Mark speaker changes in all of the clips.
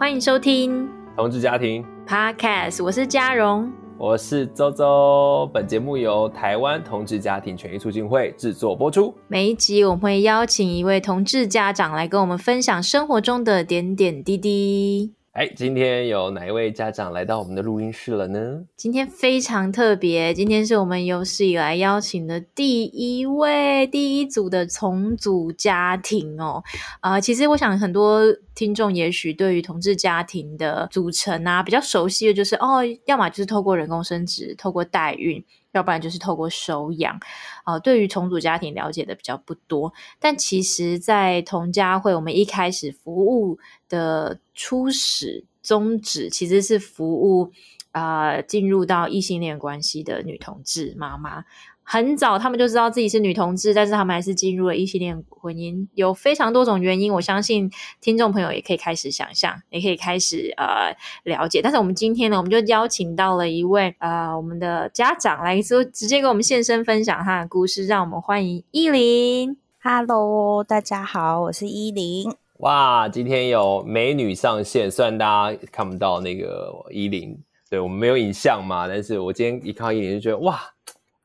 Speaker 1: 欢迎收听
Speaker 2: 同志家庭
Speaker 1: Podcast，我是嘉荣，
Speaker 2: 我是周周。本节目由台湾同志家庭权益促进会制作播出。
Speaker 1: 每一集我们会邀请一位同志家长来跟我们分享生活中的点点滴滴。
Speaker 2: 哎，今天有哪一位家长来到我们的录音室了呢？
Speaker 1: 今天非常特别，今天是我们有史以来邀请的第一位第一组的重组家庭哦。啊、其实我想很多听众也许对于同志家庭的组成啊比较熟悉的就是哦，要么就是透过人工生殖，透过代孕。要不然就是透过收养，呃，对于重组家庭了解的比较不多，但其实，在同家会，我们一开始服务的初始宗旨，其实是服务啊、呃，进入到异性恋关系的女同志妈妈。很早，他们就知道自己是女同志，但是他们还是进入了异性恋婚姻，有非常多种原因。我相信听众朋友也可以开始想象，也可以开始呃了解。但是我们今天呢，我们就邀请到了一位呃我们的家长来说，直接给我们现身分享他的故事。让我们欢迎依琳。
Speaker 3: Hello，大家好，我是依琳。
Speaker 2: 哇，今天有美女上线，虽然大家看不到那个依琳，对，我们没有影像嘛，但是我今天一看到依琳就觉得哇。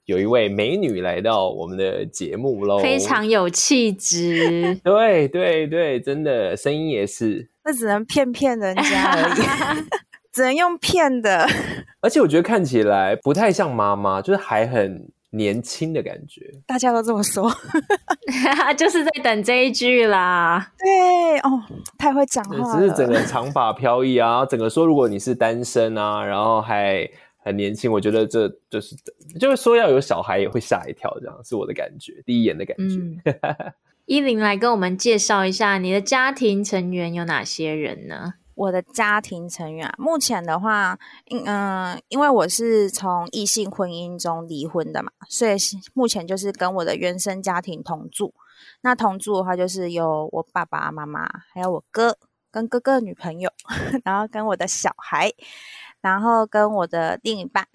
Speaker 2: 有一位美女来到我们的节目喽，
Speaker 1: 非常有气质。
Speaker 2: 对对对，真的声音也是。
Speaker 3: 那只能骗骗人家而已，只能用骗的。
Speaker 2: 而且我觉得看起来不太像妈妈，就是还很年轻的感觉。
Speaker 3: 大家都这么说，
Speaker 1: 就是在等这一句啦。
Speaker 3: 对哦，太会讲话了。
Speaker 2: 只是整个长发飘逸啊，整个说如果你是单身啊，然后还。很年轻，我觉得这就是就是说要有小孩也会吓一跳，这样是我的感觉，第一眼的感觉。
Speaker 1: 嗯、依琳来跟我们介绍一下你的家庭成员有哪些人呢？
Speaker 3: 我的家庭成员啊，目前的话，嗯、呃，因为我是从异性婚姻中离婚的嘛，所以目前就是跟我的原生家庭同住。那同住的话，就是有我爸爸妈妈，还有我哥跟哥哥的女朋友，然后跟我的小孩。然后跟我的另一半，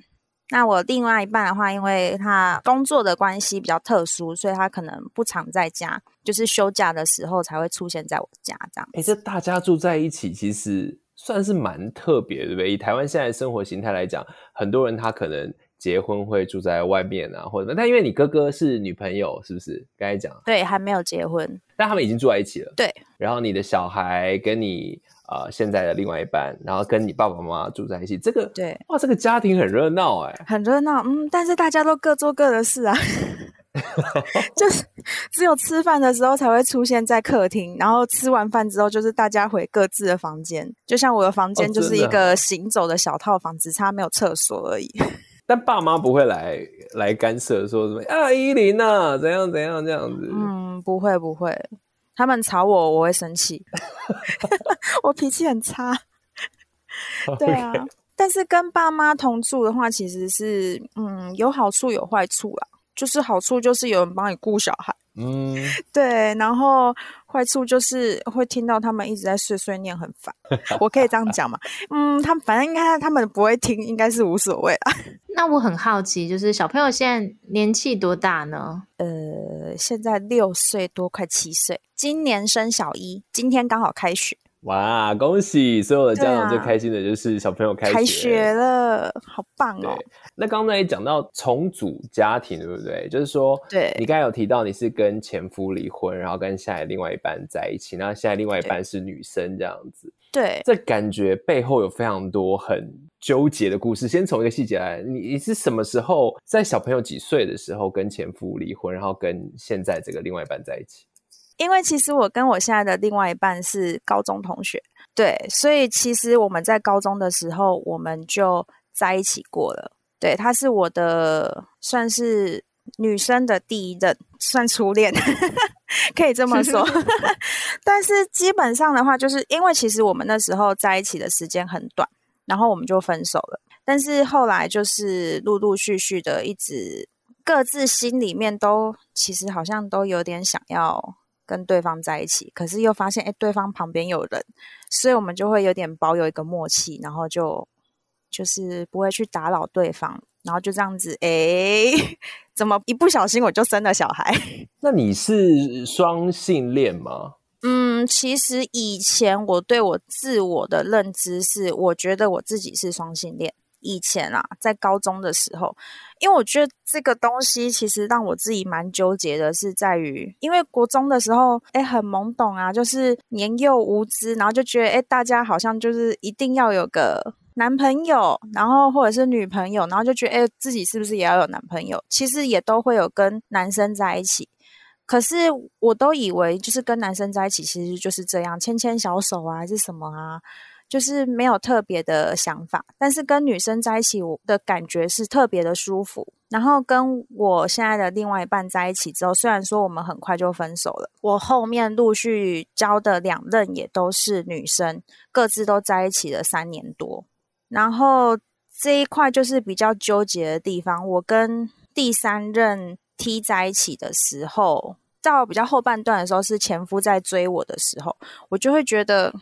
Speaker 3: 那我另外一半的话，因为他工作的关系比较特殊，所以他可能不常在家，就是休假的时候才会出现在我家这样。
Speaker 2: 哎，这大家住在一起，其实算是蛮特别，对不对？以台湾现在的生活形态来讲，很多人他可能结婚会住在外面啊，或者但因为你哥哥是女朋友，是不是？刚才讲
Speaker 3: 对，还没有结婚，
Speaker 2: 但他们已经住在一起了。
Speaker 3: 对，
Speaker 2: 然后你的小孩跟你。啊、呃，现在的另外一半，然后跟你爸爸妈妈住在一起，这个
Speaker 3: 对
Speaker 2: 哇，这个家庭很热闹哎，
Speaker 3: 很热闹，嗯，但是大家都各做各的事啊，就是只有吃饭的时候才会出现在客厅，然后吃完饭之后就是大家回各自的房间，就像我的房间就是一个行走的小套房，只差没有厕所而已。
Speaker 2: 但爸妈不会来来干涉，说什么啊，依琳啊，怎样怎样这样子，
Speaker 3: 嗯，不会不会。他们吵我，我会生气。我脾气很差。对啊但是跟爸妈同住的话，其实是嗯有好处有坏处啦。就是好处就是有人帮你顾小孩，嗯，对。然后坏处就是会听到他们一直在碎碎念，很烦。我可以这样讲嘛？嗯，他们反正应该他们不会听，应该是无所谓啊。
Speaker 1: 那我很好奇，就是小朋友现在年纪多大呢？
Speaker 3: 呃，现在六岁多，快七岁。今年升小一，今天刚好开学。
Speaker 2: 哇，恭喜所有的家长！最开心的就是小朋友开学，
Speaker 3: 开学了，好棒哦！
Speaker 2: 那刚才也讲到重组家庭，对不对？就是说，
Speaker 3: 对，
Speaker 2: 你刚才有提到你是跟前夫离婚，然后跟现在另外一半在一起，那现在另外一半是女生，这样子。
Speaker 3: 对，
Speaker 2: 这感觉背后有非常多很纠结的故事。先从一个细节来，你你是什么时候在小朋友几岁的时候跟前夫离婚，然后跟现在这个另外一半在一起？
Speaker 3: 因为其实我跟我现在的另外一半是高中同学，对，所以其实我们在高中的时候我们就在一起过了。对，他是我的算是女生的第一任，算初恋，可以这么说。但是基本上的话，就是因为其实我们那时候在一起的时间很短，然后我们就分手了。但是后来就是陆陆续续的，一直各自心里面都其实好像都有点想要。跟对方在一起，可是又发现，哎，对方旁边有人，所以我们就会有点保有一个默契，然后就就是不会去打扰对方，然后就这样子，哎，怎么一不小心我就生了小孩？
Speaker 2: 那你是双性恋吗？
Speaker 3: 嗯，嗯，其实以前我对我自我的认知是，我觉得我自己是双性恋。以前啊，在高中的时候，因为我觉得这个东西其实让我自己蛮纠结的，是在于，因为国中的时候，哎，很懵懂啊，就是年幼无知，然后就觉得，哎，大家好像就是一定要有个男朋友，然后或者是女朋友，然后就觉得，哎，自己是不是也要有男朋友？其实也都会有跟男生在一起，可是我都以为就是跟男生在一起，其实就是这样，牵牵小手啊，还是什么啊？就是没有特别的想法，但是跟女生在一起，我的感觉是特别的舒服。然后跟我现在的另外一半在一起之后，虽然说我们很快就分手了，我后面陆续交的两任也都是女生，各自都在一起了三年多。然后这一块就是比较纠结的地方。我跟第三任 T 在一起的时候，到比较后半段的时候，是前夫在追我的时候，我就会觉得。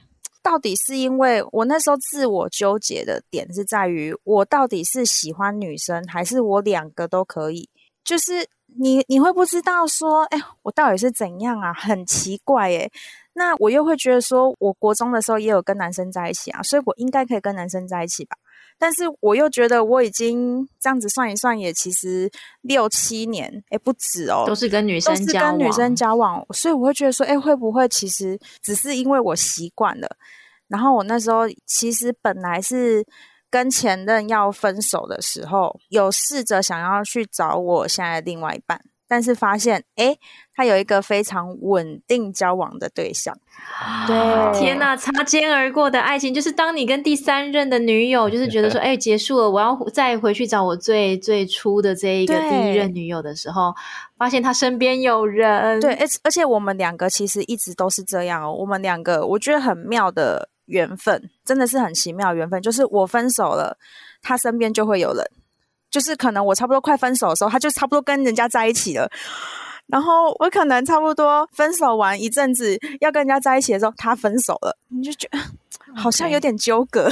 Speaker 3: 到底是因为我那时候自我纠结的点是在于，我到底是喜欢女生，还是我两个都可以？就是你你会不知道说，哎，我到底是怎样啊？很奇怪诶。那我又会觉得说，我国中的时候也有跟男生在一起啊，所以我应该可以跟男生在一起吧？但是我又觉得我已经这样子算一算，也其实六七年，诶，不止哦，
Speaker 1: 都是跟女生交往，都是跟女生交往，
Speaker 3: 所以我会觉得说，诶，会不会其实只是因为我习惯了？然后我那时候其实本来是跟前任要分手的时候，有试着想要去找我现在的另外一半，但是发现，诶，他有一个非常稳定交往的对象。对，
Speaker 1: 天哪，擦肩而过的爱情，就是当你跟第三任的女友，就是觉得说，诶，结束了，我要再回去找我最最初的这一个第一任女友的时候，发现他身边有人。
Speaker 3: 对，而而且我们两个其实一直都是这样哦，我们两个我觉得很妙的。缘分真的是很奇妙，缘分就是我分手了，他身边就会有人，就是可能我差不多快分手的时候，他就差不多跟人家在一起了。然后我可能差不多分手完一阵子要跟人家在一起的时候，他分手了，你就觉得 好像有点纠葛。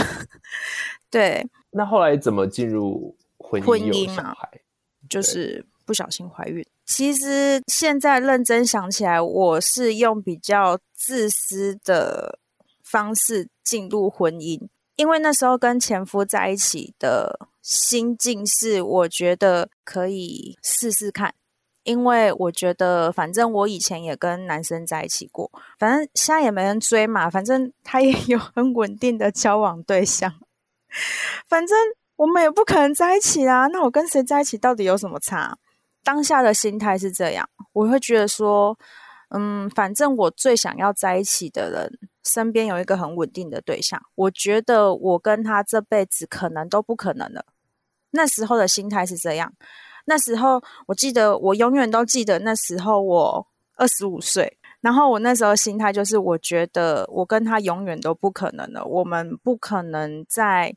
Speaker 3: 对，
Speaker 2: 那后来怎么进入婚姻？婚姻嘛，
Speaker 3: 就是不小心怀孕。其实现在认真想起来，我是用比较自私的。方式进入婚姻，因为那时候跟前夫在一起的心境是，我觉得可以试试看，因为我觉得反正我以前也跟男生在一起过，反正现在也没人追嘛，反正他也有很稳定的交往对象，反正我们也不可能在一起啦，那我跟谁在一起到底有什么差？当下的心态是这样，我会觉得说。嗯，反正我最想要在一起的人身边有一个很稳定的对象，我觉得我跟他这辈子可能都不可能了。那时候的心态是这样。那时候我记得，我永远都记得那时候我二十五岁，然后我那时候心态就是，我觉得我跟他永远都不可能了，我们不可能再，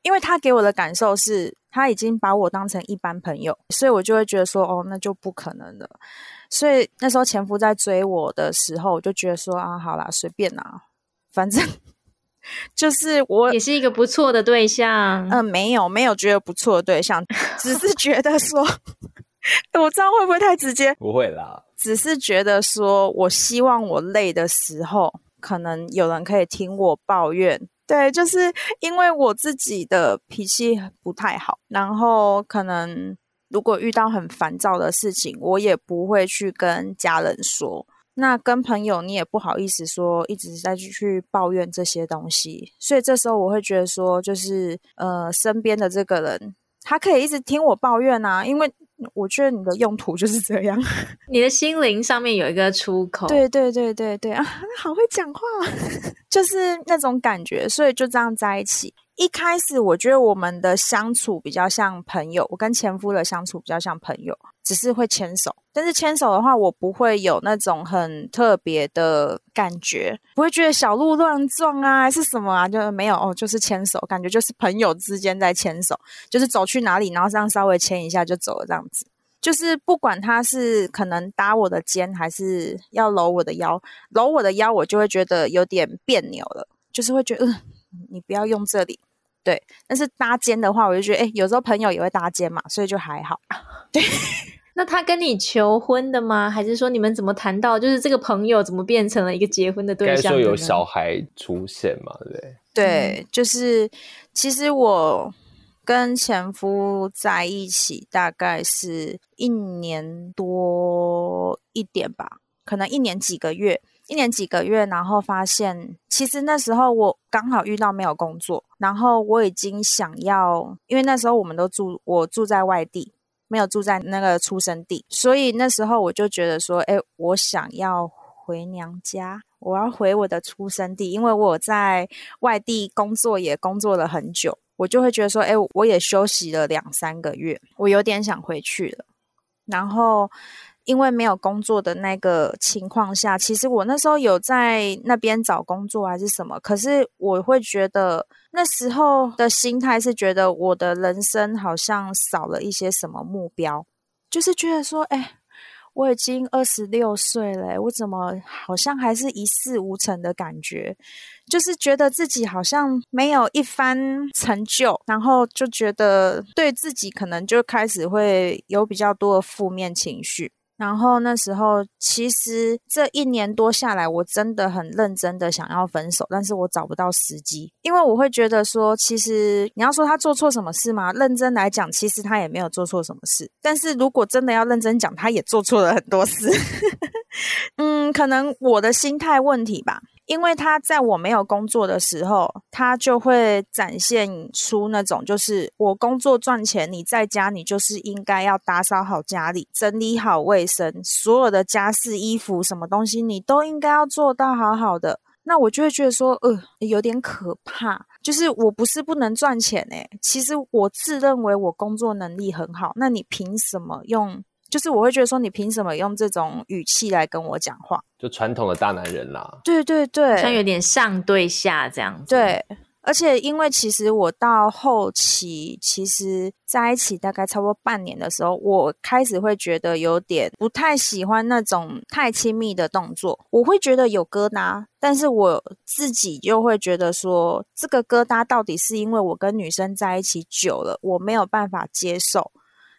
Speaker 3: 因为他给我的感受是他已经把我当成一般朋友，所以我就会觉得说，哦，那就不可能了。所以那时候前夫在追我的时候，我就觉得说啊，好啦，随便啦，反正 就是我
Speaker 1: 也是一个不错的对象。
Speaker 3: 嗯，没有没有觉得不错的对象，只是觉得说，我这样会不会太直接？
Speaker 2: 不会啦，
Speaker 3: 只是觉得说我希望我累的时候，可能有人可以听我抱怨。对，就是因为我自己的脾气不太好，然后可能。如果遇到很烦躁的事情，我也不会去跟家人说。那跟朋友，你也不好意思说，一直在去抱怨这些东西。所以这时候我会觉得说，就是呃，身边的这个人，他可以一直听我抱怨啊，因为我觉得你的用途就是这样，
Speaker 1: 你的心灵上面有一个出口。
Speaker 3: 对对对对对啊，好会讲话，就是那种感觉，所以就这样在一起。一开始我觉得我们的相处比较像朋友，我跟前夫的相处比较像朋友，只是会牵手。但是牵手的话，我不会有那种很特别的感觉，不会觉得小鹿乱撞啊，还是什么啊，就是没有哦，就是牵手，感觉就是朋友之间在牵手，就是走去哪里，然后这样稍微牵一下就走了，这样子。就是不管他是可能搭我的肩，还是要搂我的腰，搂我的腰，我就会觉得有点别扭了，就是会觉得，嗯，你不要用这里。对，但是搭肩的话，我就觉得，哎，有时候朋友也会搭肩嘛，所以就还好。对，
Speaker 1: 那他跟你求婚的吗？还是说你们怎么谈到？就是这个朋友怎么变成了一个结婚的对象？
Speaker 2: 该说有小孩出现嘛？对不对？
Speaker 3: 对，就是其实我跟前夫在一起大概是一年多一点吧，可能一年几个月，一年几个月，然后发现其实那时候我刚好遇到没有工作，然后我已经想要，因为那时候我们都住，我住在外地。没有住在那个出生地，所以那时候我就觉得说，哎，我想要回娘家，我要回我的出生地，因为我在外地工作也工作了很久，我就会觉得说，哎，我也休息了两三个月，我有点想回去了，然后。因为没有工作的那个情况下，其实我那时候有在那边找工作还是什么，可是我会觉得那时候的心态是觉得我的人生好像少了一些什么目标，就是觉得说，哎，我已经二十六岁了，我怎么好像还是一事无成的感觉，就是觉得自己好像没有一番成就，然后就觉得对自己可能就开始会有比较多的负面情绪。然后那时候，其实这一年多下来，我真的很认真的想要分手，但是我找不到时机，因为我会觉得说，其实你要说他做错什么事吗？认真来讲，其实他也没有做错什么事。但是如果真的要认真讲，他也做错了很多事。嗯，可能我的心态问题吧。因为他在我没有工作的时候，他就会展现出那种，就是我工作赚钱，你在家你就是应该要打扫好家里，整理好卫生，所有的家事、衣服什么东西你都应该要做到好好的。那我就会觉得说，呃，有点可怕。就是我不是不能赚钱诶，其实我自认为我工作能力很好，那你凭什么用？就是我会觉得说，你凭什么用这种语气来跟我讲话？
Speaker 2: 就传统的大男人啦。
Speaker 3: 对对对，
Speaker 1: 像有点上对下这样子。
Speaker 3: 对，而且因为其实我到后期，其实在一起大概差不多半年的时候，我开始会觉得有点不太喜欢那种太亲密的动作，我会觉得有疙瘩。但是我自己就会觉得说，这个疙瘩到底是因为我跟女生在一起久了，我没有办法接受，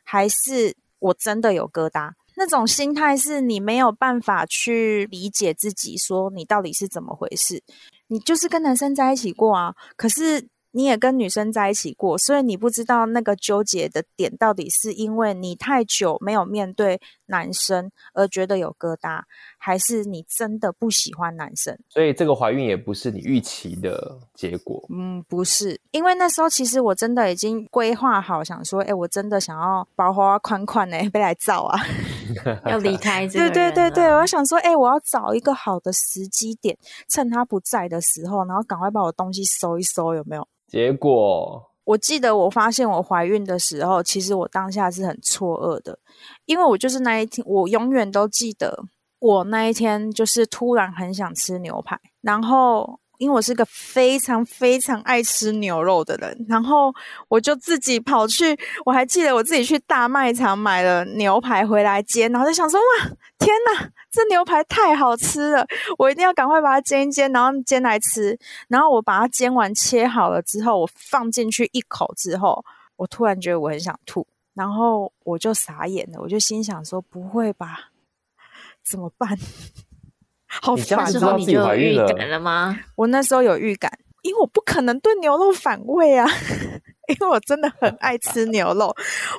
Speaker 3: 还是？我真的有疙瘩，那种心态是你没有办法去理解自己，说你到底是怎么回事。你就是跟男生在一起过啊，可是你也跟女生在一起过，所以你不知道那个纠结的点到底是因为你太久没有面对男生而觉得有疙瘩，还是你真的不喜欢男生？
Speaker 2: 所以这个怀孕也不是你预期的结果。
Speaker 3: 嗯，不是，因为那时候其实我真的已经规划好，想说，哎，我真的想要包花款款呢被来造啊
Speaker 1: 要离开这个。
Speaker 3: 对对对对，我想说，哎，我要找一个好的时机点，趁他不在的时候，然后赶快把我东西收一收，有没有？
Speaker 2: 结果，
Speaker 3: 我记得我发现我怀孕的时候，其实我当下是很错愕的，因为我就是那一天，我永远都记得，我那一天就是突然很想吃牛排，然后。因为我是个非常非常爱吃牛肉的人，然后我就自己跑去，我还记得我自己去大卖场买了牛排回来煎，然后就想说，哇，天哪，这牛排太好吃了，我一定要赶快把它煎一煎，然后煎来吃。然后我把它煎完切好了之后，我放进去一口之后，我突然觉得我很想吐，然后我就傻眼了，我就心想说，不会吧，怎么办？好
Speaker 1: 烦，你就有预感了吗？
Speaker 3: 我那时候有预感，因为我不可能对牛肉反胃啊，因为我真的很爱吃牛肉。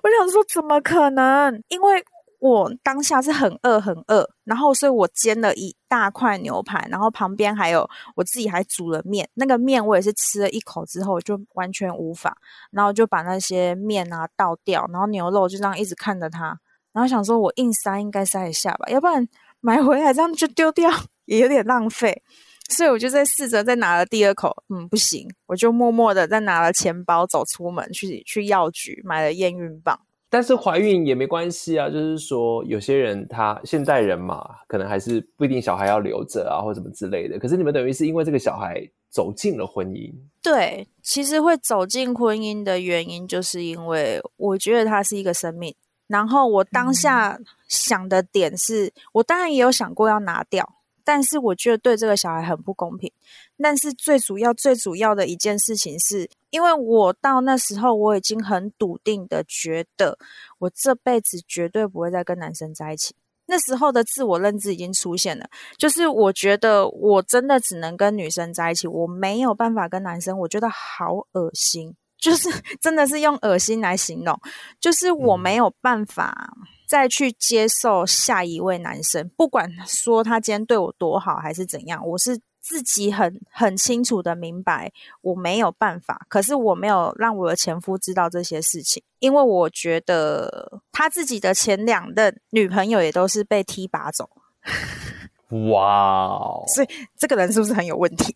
Speaker 3: 我想说，怎么可能？因为我当下是很饿，很饿，然后所以我煎了一大块牛排，然后旁边还有我自己还煮了面。那个面我也是吃了一口之后就完全无法，然后就把那些面啊倒掉，然后牛肉就这样一直看着它，然后想说我硬塞应该塞一下吧，要不然。买回来这样就丢掉，也有点浪费，所以我就在试着再拿了第二口，嗯，不行，我就默默的再拿了钱包走出门去去药局买了验孕棒。
Speaker 2: 但是怀孕也没关系啊，就是说有些人他现代人嘛，可能还是不一定小孩要留着啊，或什么之类的。可是你们等于是因为这个小孩走进了婚姻。
Speaker 3: 对，其实会走进婚姻的原因，就是因为我觉得他是一个生命。然后我当下想的点是，我当然也有想过要拿掉，但是我觉得对这个小孩很不公平。但是最主要、最主要的一件事情是，因为我到那时候我已经很笃定的觉得，我这辈子绝对不会再跟男生在一起。那时候的自我认知已经出现了，就是我觉得我真的只能跟女生在一起，我没有办法跟男生，我觉得好恶心，就是真的是用恶心来形容，就是我没有办法再去接受下一位男生，不管说他今天对我多好还是怎样，我是。自己很很清楚的明白，我没有办法，可是我没有让我的前夫知道这些事情，因为我觉得他自己的前两任女朋友也都是被踢拔走。
Speaker 2: 哇哦！
Speaker 3: 所以这个人是不是很有问题？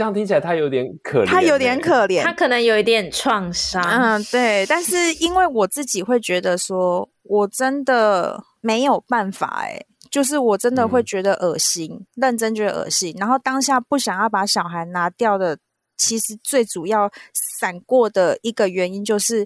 Speaker 2: 这样听起来他有点可怜，
Speaker 3: 他有点可怜，
Speaker 1: 他可能有一点创伤。
Speaker 3: 嗯，对。但是因为我自己会觉得说，我真的没有办法哎。就是我真的会觉得恶心，嗯、认真觉得恶心，然后当下不想要把小孩拿掉的，其实最主要闪过的一个原因就是，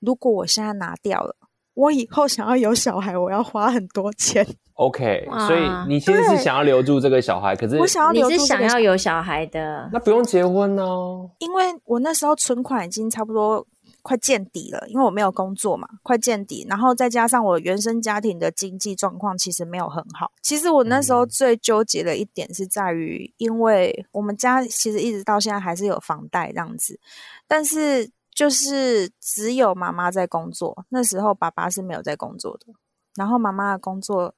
Speaker 3: 如果我现在拿掉了，我以后想要有小孩，我要花很多钱。
Speaker 2: OK，所以你其实是想要留住这个小孩，可是
Speaker 3: 我想要留住
Speaker 1: 你是想要有小孩的，
Speaker 2: 那不用结婚呢、哦？
Speaker 3: 因为我那时候存款已经差不多。快见底了，因为我没有工作嘛，快见底，然后再加上我原生家庭的经济状况其实没有很好。其实我那时候最纠结的一点是在于，因为我们家其实一直到现在还是有房贷这样子，但是就是只有妈妈在工作，那时候爸爸是没有在工作的，然后妈妈的工作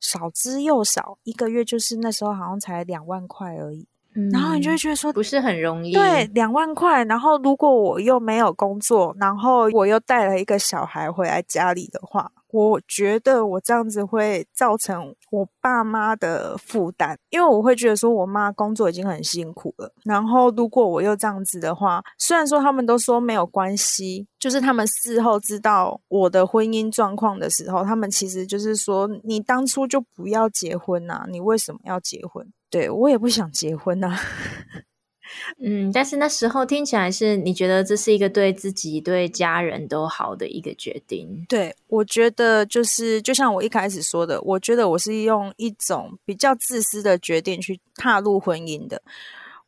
Speaker 3: 少之又少，一个月就是那时候好像才两万块而已。然后你就会觉得说，
Speaker 1: 不是很容易。
Speaker 3: 对，两万块。然后如果我又没有工作，然后我又带了一个小孩回来家里的话，我觉得我这样子会造成我爸妈的负担，因为我会觉得说我妈工作已经很辛苦了。然后如果我又这样子的话，虽然说他们都说没有关系，就是他们事后知道我的婚姻状况的时候，他们其实就是说，你当初就不要结婚啊，你为什么要结婚？对，我也不想结婚、啊，
Speaker 1: 嗯，但是那时候听起来是你觉得这是一个对自己、对家人都好的一个决定。
Speaker 3: 对，我觉得就是就像我一开始说的，我觉得我是用一种比较自私的决定去踏入婚姻的。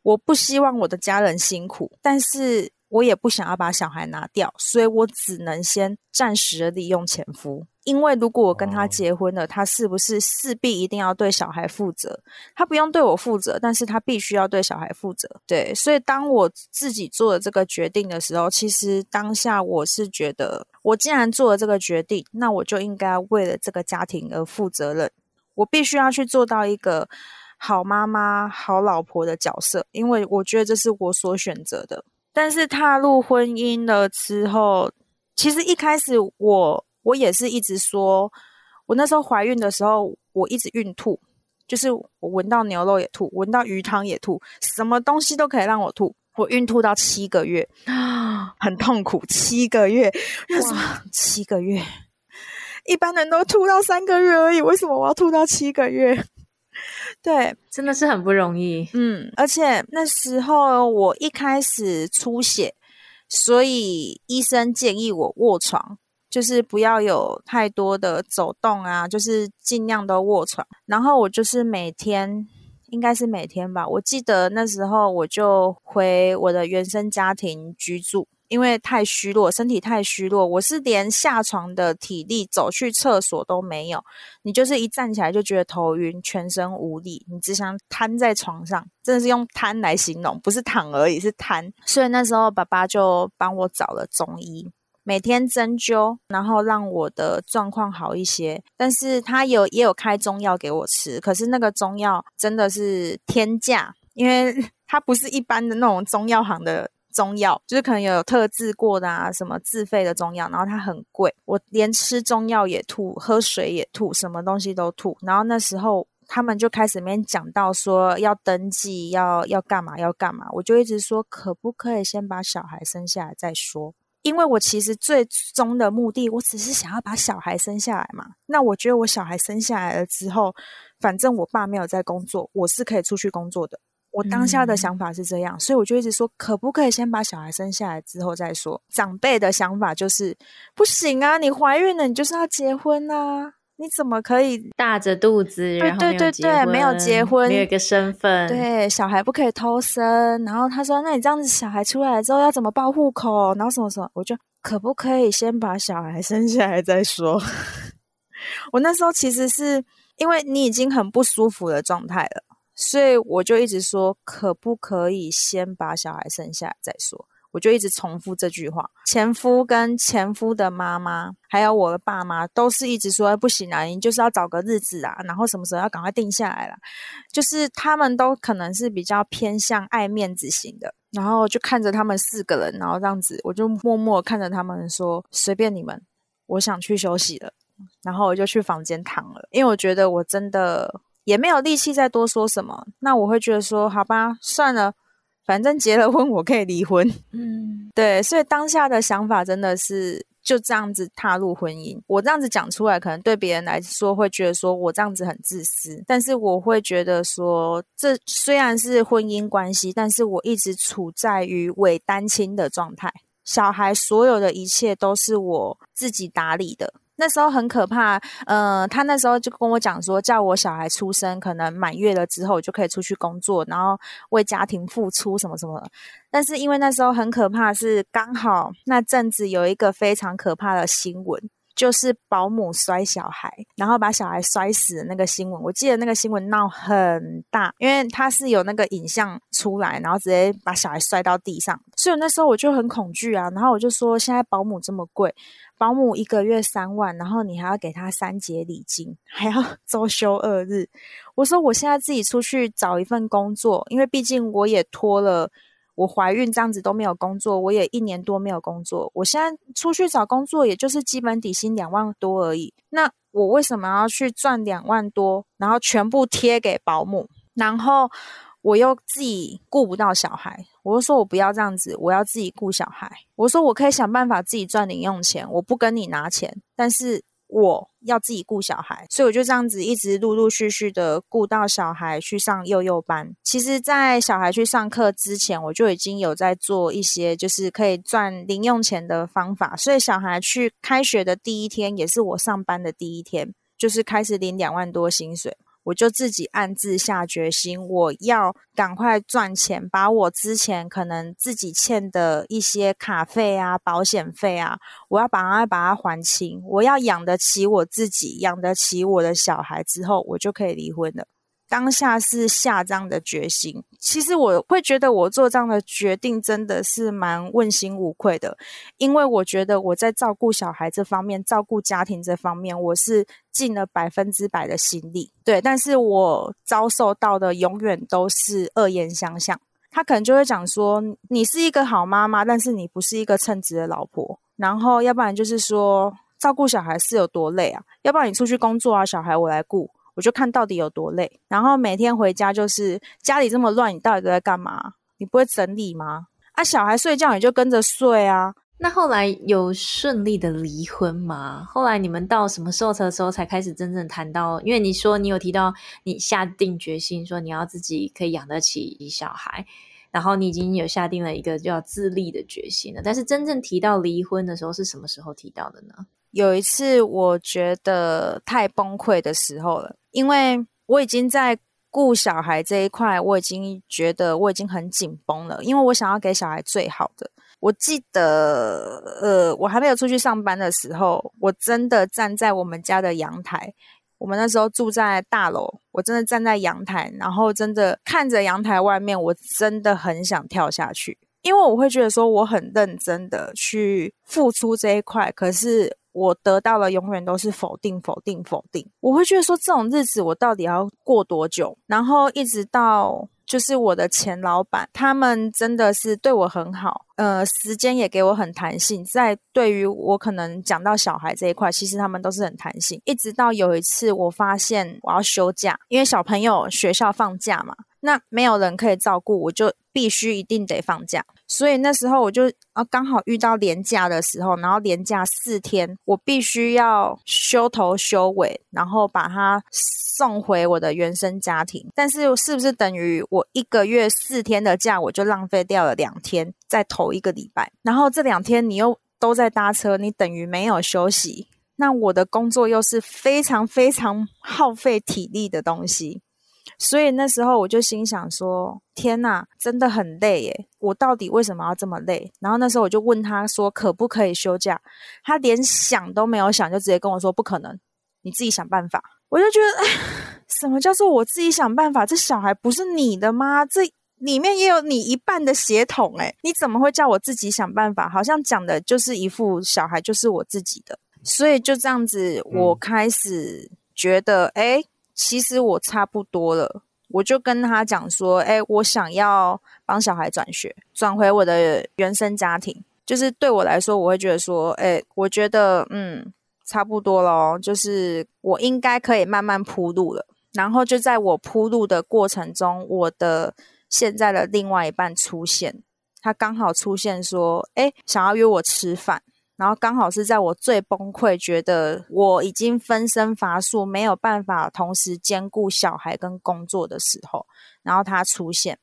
Speaker 3: 我不希望我的家人辛苦，但是我也不想要把小孩拿掉，所以我只能先暂时的利用前夫。因为如果我跟他结婚了，他是不是势必一定要对小孩负责？他不用对我负责，但是他必须要对小孩负责。对，所以当我自己做了这个决定的时候，其实当下我是觉得，我既然做了这个决定，那我就应该为了这个家庭而负责任。我必须要去做到一个好妈妈、好老婆的角色，因为我觉得这是我所选择的。但是踏入婚姻了之后，其实一开始我。我也是一直说，我那时候怀孕的时候，我一直孕吐，就是我闻到牛肉也吐，闻到鱼汤也吐，什么东西都可以让我吐。我孕吐到七个月，很痛苦，七个月。哇，七个月，一般人都吐到三个月而已，为什么我要吐到七个月？对，
Speaker 1: 真的是很不容易。
Speaker 3: 嗯，而且那时候我一开始出血，所以医生建议我卧床。就是不要有太多的走动啊，就是尽量都卧床。然后我就是每天，应该是每天吧。我记得那时候我就回我的原生家庭居住，因为太虚弱，身体太虚弱，我是连下床的体力、走去厕所都没有。你就是一站起来就觉得头晕，全身无力，你只想瘫在床上，真的是用瘫来形容，不是躺而已，是瘫。所以那时候爸爸就帮我找了中医。每天针灸，然后让我的状况好一些。但是他有也有开中药给我吃，可是那个中药真的是天价，因为它不是一般的那种中药行的中药，就是可能有特制过的啊，什么自费的中药，然后它很贵。我连吃中药也吐，喝水也吐，什么东西都吐。然后那时候他们就开始面讲到说要登记，要要干嘛要干嘛，我就一直说可不可以先把小孩生下来再说。因为我其实最终的目的，我只是想要把小孩生下来嘛。那我觉得我小孩生下来了之后，反正我爸没有在工作，我是可以出去工作的。我当下的想法是这样，嗯、所以我就一直说，可不可以先把小孩生下来之后再说？长辈的想法就是不行啊，你怀孕了，你就是要结婚啊。你怎么可以
Speaker 1: 大着肚子，然后
Speaker 3: 对对对对，没有结婚，
Speaker 1: 没有一个身份，
Speaker 3: 对，小孩不可以偷生。然后他说：“那你这样子，小孩出来之后要怎么报户口？然后什么什么？”我就可不可以先把小孩生下来再说？我那时候其实是因为你已经很不舒服的状态了，所以我就一直说：“可不可以先把小孩生下来再说？”我就一直重复这句话，前夫跟前夫的妈妈，还有我的爸妈，都是一直说不行啊，你就是要找个日子啊，然后什么时候要赶快定下来了。就是他们都可能是比较偏向爱面子型的，然后就看着他们四个人，然后这样子，我就默默看着他们说，随便你们，我想去休息了，然后我就去房间躺了，因为我觉得我真的也没有力气再多说什么，那我会觉得说，好吧，算了。反正结了婚，我可以离婚。嗯，对，所以当下的想法真的是就这样子踏入婚姻。我这样子讲出来，可能对别人来说会觉得说我这样子很自私，但是我会觉得说，这虽然是婚姻关系，但是我一直处在于伪单亲的状态。小孩所有的一切都是我自己打理的。那时候很可怕，呃，他那时候就跟我讲说，叫我小孩出生，可能满月了之后，就可以出去工作，然后为家庭付出什么什么。但是因为那时候很可怕，是刚好那阵子有一个非常可怕的新闻。就是保姆摔小孩，然后把小孩摔死的那个新闻，我记得那个新闻闹很大，因为他是有那个影像出来，然后直接把小孩摔到地上，所以那时候我就很恐惧啊，然后我就说，现在保姆这么贵，保姆一个月三万，然后你还要给他三节礼金，还要 周休二日，我说我现在自己出去找一份工作，因为毕竟我也拖了。我怀孕这样子都没有工作，我也一年多没有工作。我现在出去找工作，也就是基本底薪两万多而已。那我为什么要去赚两万多，然后全部贴给保姆，然后我又自己顾不到小孩？我就说我不要这样子，我要自己顾小孩。我说我可以想办法自己赚零用钱，我不跟你拿钱，但是。我要自己顾小孩，所以我就这样子一直陆陆续续的顾到小孩去上幼幼班。其实，在小孩去上课之前，我就已经有在做一些就是可以赚零用钱的方法。所以，小孩去开学的第一天，也是我上班的第一天，就是开始领两万多薪水。我就自己暗自下决心，我要赶快赚钱，把我之前可能自己欠的一些卡费啊、保险费啊，我要把它把它还清。我要养得起我自己，养得起我的小孩之后，我就可以离婚了。当下是下这样的决心，其实我会觉得我做这样的决定真的是蛮问心无愧的，因为我觉得我在照顾小孩这方面、照顾家庭这方面，我是尽了百分之百的心力。对，但是我遭受到的永远都是恶言相向，他可能就会讲说，你是一个好妈妈，但是你不是一个称职的老婆，然后要不然就是说照顾小孩是有多累啊，要不然你出去工作啊，小孩我来顾。我就看到底有多累，然后每天回家就是家里这么乱，你到底都在干嘛？你不会整理吗？啊，小孩睡觉你就跟着睡啊。
Speaker 1: 那后来有顺利的离婚吗？后来你们到什么时候的时候才开始真正谈到？因为你说你有提到你下定决心说你要自己可以养得起小孩，然后你已经有下定了一个叫自立的决心了。但是真正提到离婚的时候是什么时候提到的呢？
Speaker 3: 有一次我觉得太崩溃的时候了。因为我已经在顾小孩这一块，我已经觉得我已经很紧绷了，因为我想要给小孩最好的。我记得，呃，我还没有出去上班的时候，我真的站在我们家的阳台。我们那时候住在大楼，我真的站在阳台，然后真的看着阳台外面，我真的很想跳下去，因为我会觉得说我很认真的去付出这一块，可是。我得到了永远都是否定，否定，否定。我会觉得说，这种日子我到底要过多久？然后一直到就是我的前老板，他们真的是对我很好，呃，时间也给我很弹性。在对于我可能讲到小孩这一块，其实他们都是很弹性。一直到有一次我发现我要休假，因为小朋友学校放假嘛，那没有人可以照顾，我就必须一定得放假。所以那时候我就啊刚好遇到连假的时候，然后连假四天，我必须要修头修尾，然后把它送回我的原生家庭。但是是不是等于我一个月四天的假，我就浪费掉了两天在头一个礼拜？然后这两天你又都在搭车，你等于没有休息。那我的工作又是非常非常耗费体力的东西，所以那时候我就心想说：天呐，真的很累耶！我到底为什么要这么累？然后那时候我就问他说：可不可以休假？他连想都没有想，就直接跟我说：不可能，你自己想办法。我就觉得，哎，什么叫做我自己想办法？这小孩不是你的吗？这里面也有你一半的血统，哎，你怎么会叫我自己想办法？好像讲的就是一副小孩就是我自己的。所以就这样子，我开始觉得，哎、嗯，其实我差不多了。我就跟他讲说，哎，我想要帮小孩转学，转回我的原生家庭。就是对我来说，我会觉得说，哎，我觉得，嗯，差不多咯，就是我应该可以慢慢铺路了。然后就在我铺路的过程中，我的现在的另外一半出现，他刚好出现说，哎，想要约我吃饭。然后刚好是在我最崩溃，觉得我已经分身乏术，没有办法同时兼顾小孩跟工作的时候，然后他出现，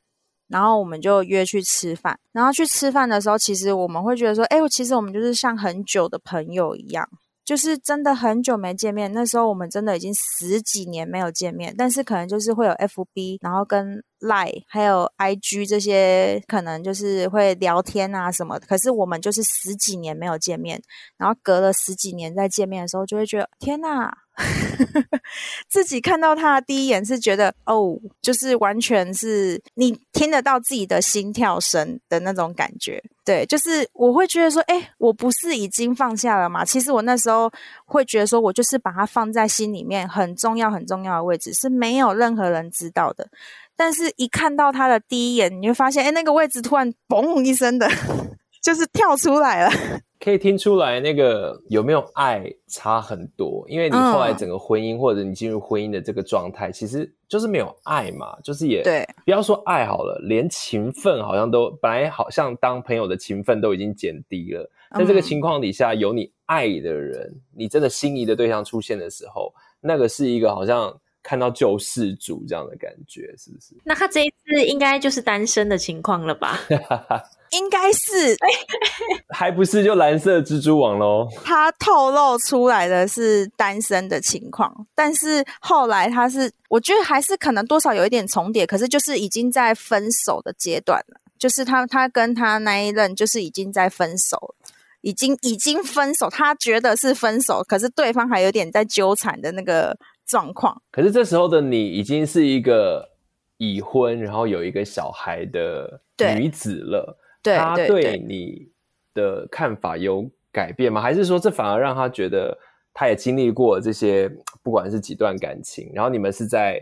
Speaker 3: 然后我们就约去吃饭。然后去吃饭的时候，其实我们会觉得说，哎，其实我们就是像很久的朋友一样。就是真的很久没见面，那时候我们真的已经十几年没有见面，但是可能就是会有 FB，然后跟 lie 还有 IG 这些，可能就是会聊天啊什么。可是我们就是十几年没有见面，然后隔了十几年再见面的时候，就会觉得天哪！自己看到他的第一眼是觉得哦，就是完全是你听得到自己的心跳声的那种感觉。对，就是我会觉得说，哎，我不是已经放下了吗？其实我那时候会觉得说，我就是把它放在心里面很重要、很重要的位置，是没有任何人知道的。但是，一看到他的第一眼，你会发现，哎，那个位置突然嘣一声的，就是跳出来了。
Speaker 2: 可以听出来，那个有没有爱差很多，因为你后来整个婚姻、嗯、或者你进入婚姻的这个状态，其实就是没有爱嘛，就是也对，不要说爱好了，连情分好像都本来好像当朋友的情分都已经减低了。在这个情况底下，有你爱的人，你真的心仪的对象出现的时候，那个是一个好像看到救世主这样的感觉，是不是？
Speaker 1: 那他这一次应该就是单身的情况了吧？
Speaker 3: 应该是，
Speaker 2: 还不是就蓝色蜘蛛网喽？
Speaker 3: 他透露出来的是单身的情况，但是后来他是，我觉得还是可能多少有一点重叠，可是就是已经在分手的阶段了，就是他他跟他那一任就是已经在分手，已经已经分手，他觉得是分手，可是对方还有点在纠缠的那个状况。
Speaker 2: 可是这时候的你已经是一个已婚，然后有一个小孩的女子了。他对你的看法有改变吗？还是说这反而让他觉得他也经历过这些，不管是几段感情，然后你们是在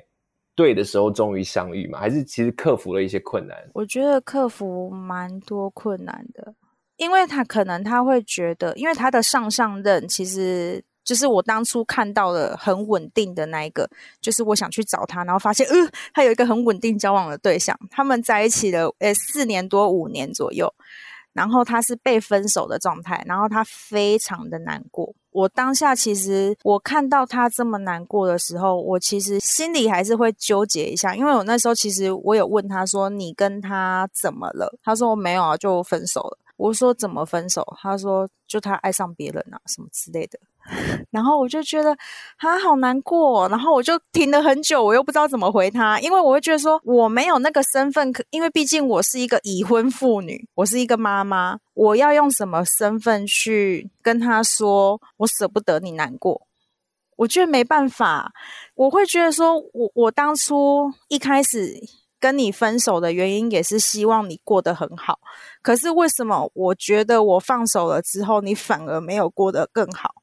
Speaker 2: 对的时候终于相遇吗？还是其实克服了一些困难？
Speaker 3: 我觉得克服蛮多困难的，因为他可能他会觉得，因为他的上上任其实。就是我当初看到的很稳定的那一个，就是我想去找他，然后发现，呃，他有一个很稳定交往的对象，他们在一起了，呃，四年多五年左右，然后他是被分手的状态，然后他非常的难过。我当下其实我看到他这么难过的时候，我其实心里还是会纠结一下，因为我那时候其实我有问他说：“你跟他怎么了？”他说：“没有啊，就分手了。”我说：“怎么分手？”他说：“就他爱上别人啊，什么之类的。”然后我就觉得他好难过，然后我就停了很久，我又不知道怎么回他，因为我会觉得说我没有那个身份，因为毕竟我是一个已婚妇女，我是一个妈妈，我要用什么身份去跟他说我舍不得你难过？我觉得没办法，我会觉得说我我当初一开始跟你分手的原因也是希望你过得很好，可是为什么我觉得我放手了之后，你反而没有过得更好？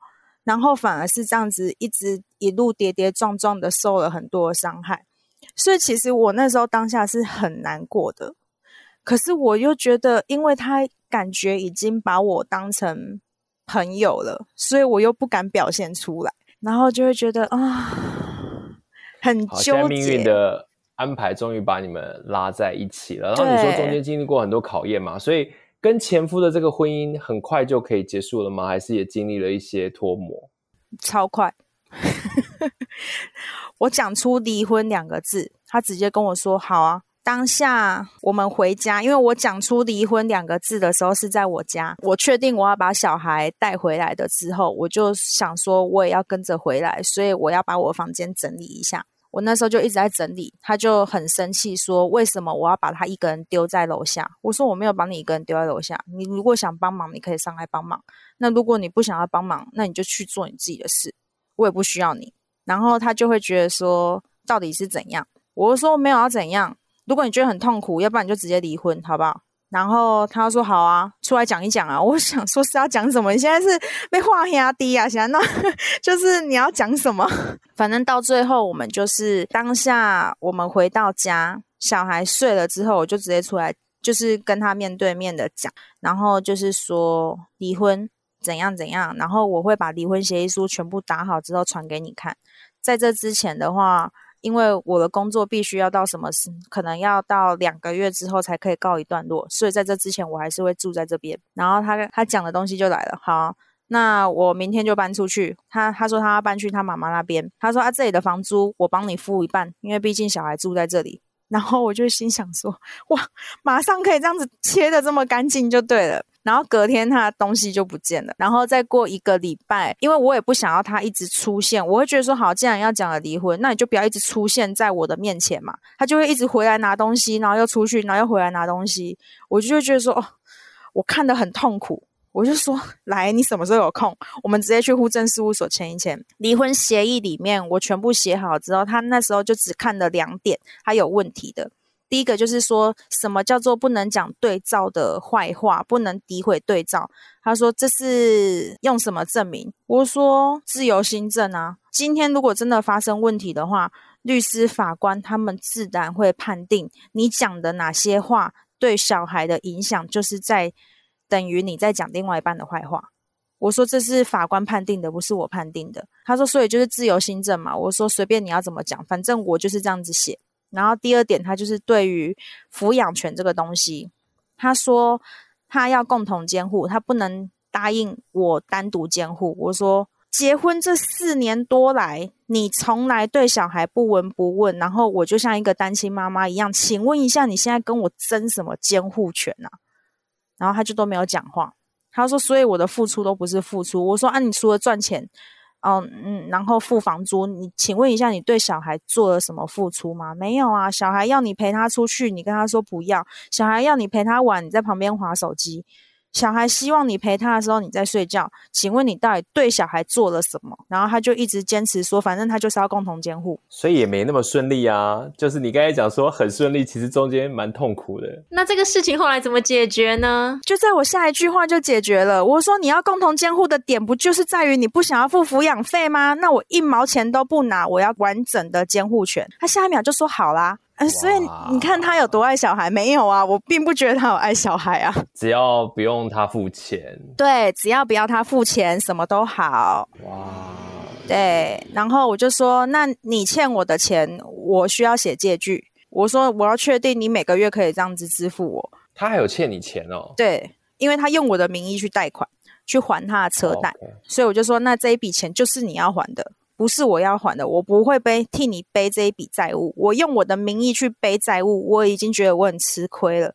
Speaker 3: 然后反而是这样子，一直一路跌跌撞撞的受了很多的伤害，所以其实我那时候当下是很难过的。可是我又觉得，因为他感觉已经把我当成朋友了，所以我又不敢表现出来，然后就会觉得啊，很纠结。
Speaker 2: 命运的安排终于把你们拉在一起了。然后你说中间经历过很多考验嘛，所以。跟前夫的这个婚姻很快就可以结束了吗？还是也经历了一些脱模？
Speaker 3: 超快！我讲出离婚两个字，他直接跟我说：“好啊，当下我们回家，因为我讲出离婚两个字的时候是在我家，我确定我要把小孩带回来的之后，我就想说我也要跟着回来，所以我要把我房间整理一下。我那时候就一直在整理，他就很生气说：“为什么我要把他一个人丢在楼下？”我说：“我没有把你一个人丢在楼下，你如果想帮忙，你可以上来帮忙。那如果你不想要帮忙，那你就去做你自己的事，我也不需要你。”然后他就会觉得说：“到底是怎样？”我说：“没有要怎样。如果你觉得很痛苦，要不然你就直接离婚，好不好？”然后他说：“好啊，出来讲一讲啊！”我想说是要讲什么？你现在是被画压低啊？现在那就是你要讲什么？反正到最后，我们就是当下我们回到家，小孩睡了之后，我就直接出来，就是跟他面对面的讲，然后就是说离婚怎样怎样，然后我会把离婚协议书全部打好之后传给你看。在这之前的话。因为我的工作必须要到什么时，可能要到两个月之后才可以告一段落，所以在这之前我还是会住在这边。然后他他讲的东西就来了，好，那我明天就搬出去。他他说他要搬去他妈妈那边，他说啊，这里的房租我帮你付一半，因为毕竟小孩住在这里。然后我就心想说，哇，马上可以这样子切的这么干净就对了。然后隔天他的东西就不见了，然后再过一个礼拜，因为我也不想要他一直出现，我会觉得说好，既然要讲了离婚，那你就不要一直出现在我的面前嘛。他就会一直回来拿东西，然后又出去，然后又回来拿东西，我就会觉得说，哦，我看得很痛苦。我就说，来，你什么时候有空，我们直接去户政事务所签一签离婚协议。里面我全部写好之后，他那时候就只看了两点，他有问题的。第一个就是说什么叫做不能讲对照的坏话，不能诋毁对照。他说这是用什么证明？我说自由心证啊。今天如果真的发生问题的话，律师、法官他们自然会判定你讲的哪些话对小孩的影响，就是在等于你在讲另外一半的坏话。我说这是法官判定的，不是我判定的。他说所以就是自由心证嘛。我说随便你要怎么讲，反正我就是这样子写。然后第二点，他就是对于抚养权这个东西，他说他要共同监护，他不能答应我单独监护。我说结婚这四年多来，你从来对小孩不闻不问，然后我就像一个单亲妈妈一样，请问一下，你现在跟我争什么监护权啊？然后他就都没有讲话。他说，所以我的付出都不是付出。我说啊，你除了赚钱。嗯嗯，然后付房租，你请问一下，你对小孩做了什么付出吗？没有啊，小孩要你陪他出去，你跟他说不要；小孩要你陪他玩，你在旁边划手机。小孩希望你陪他的时候，你在睡觉。请问你到底对小孩做了什么？然后他就一直坚持说，反正他就是要共同监护，
Speaker 2: 所以也没那么顺利啊。就是你刚才讲说很顺利，其实中间蛮痛苦的。
Speaker 1: 那这个事情后来怎么解决呢？
Speaker 3: 就在我下一句话就解决了。我说你要共同监护的点，不就是在于你不想要付抚养费吗？那我一毛钱都不拿，我要完整的监护权。他下一秒就说好啦。所以你看他有多爱小孩？没有啊，我并不觉得他有爱小孩啊。
Speaker 2: 只要不用他付钱，
Speaker 3: 对，只要不要他付钱，什么都好。哇，对。然后我就说，那你欠我的钱，我需要写借据。我说我要确定你每个月可以这样子支付我。
Speaker 2: 他还有欠你钱哦？
Speaker 3: 对，因为他用我的名义去贷款，去还他的车贷。所以我就说，那这一笔钱就是你要还的。不是我要还的，我不会背替你背这一笔债务。我用我的名义去背债务，我已经觉得我很吃亏了。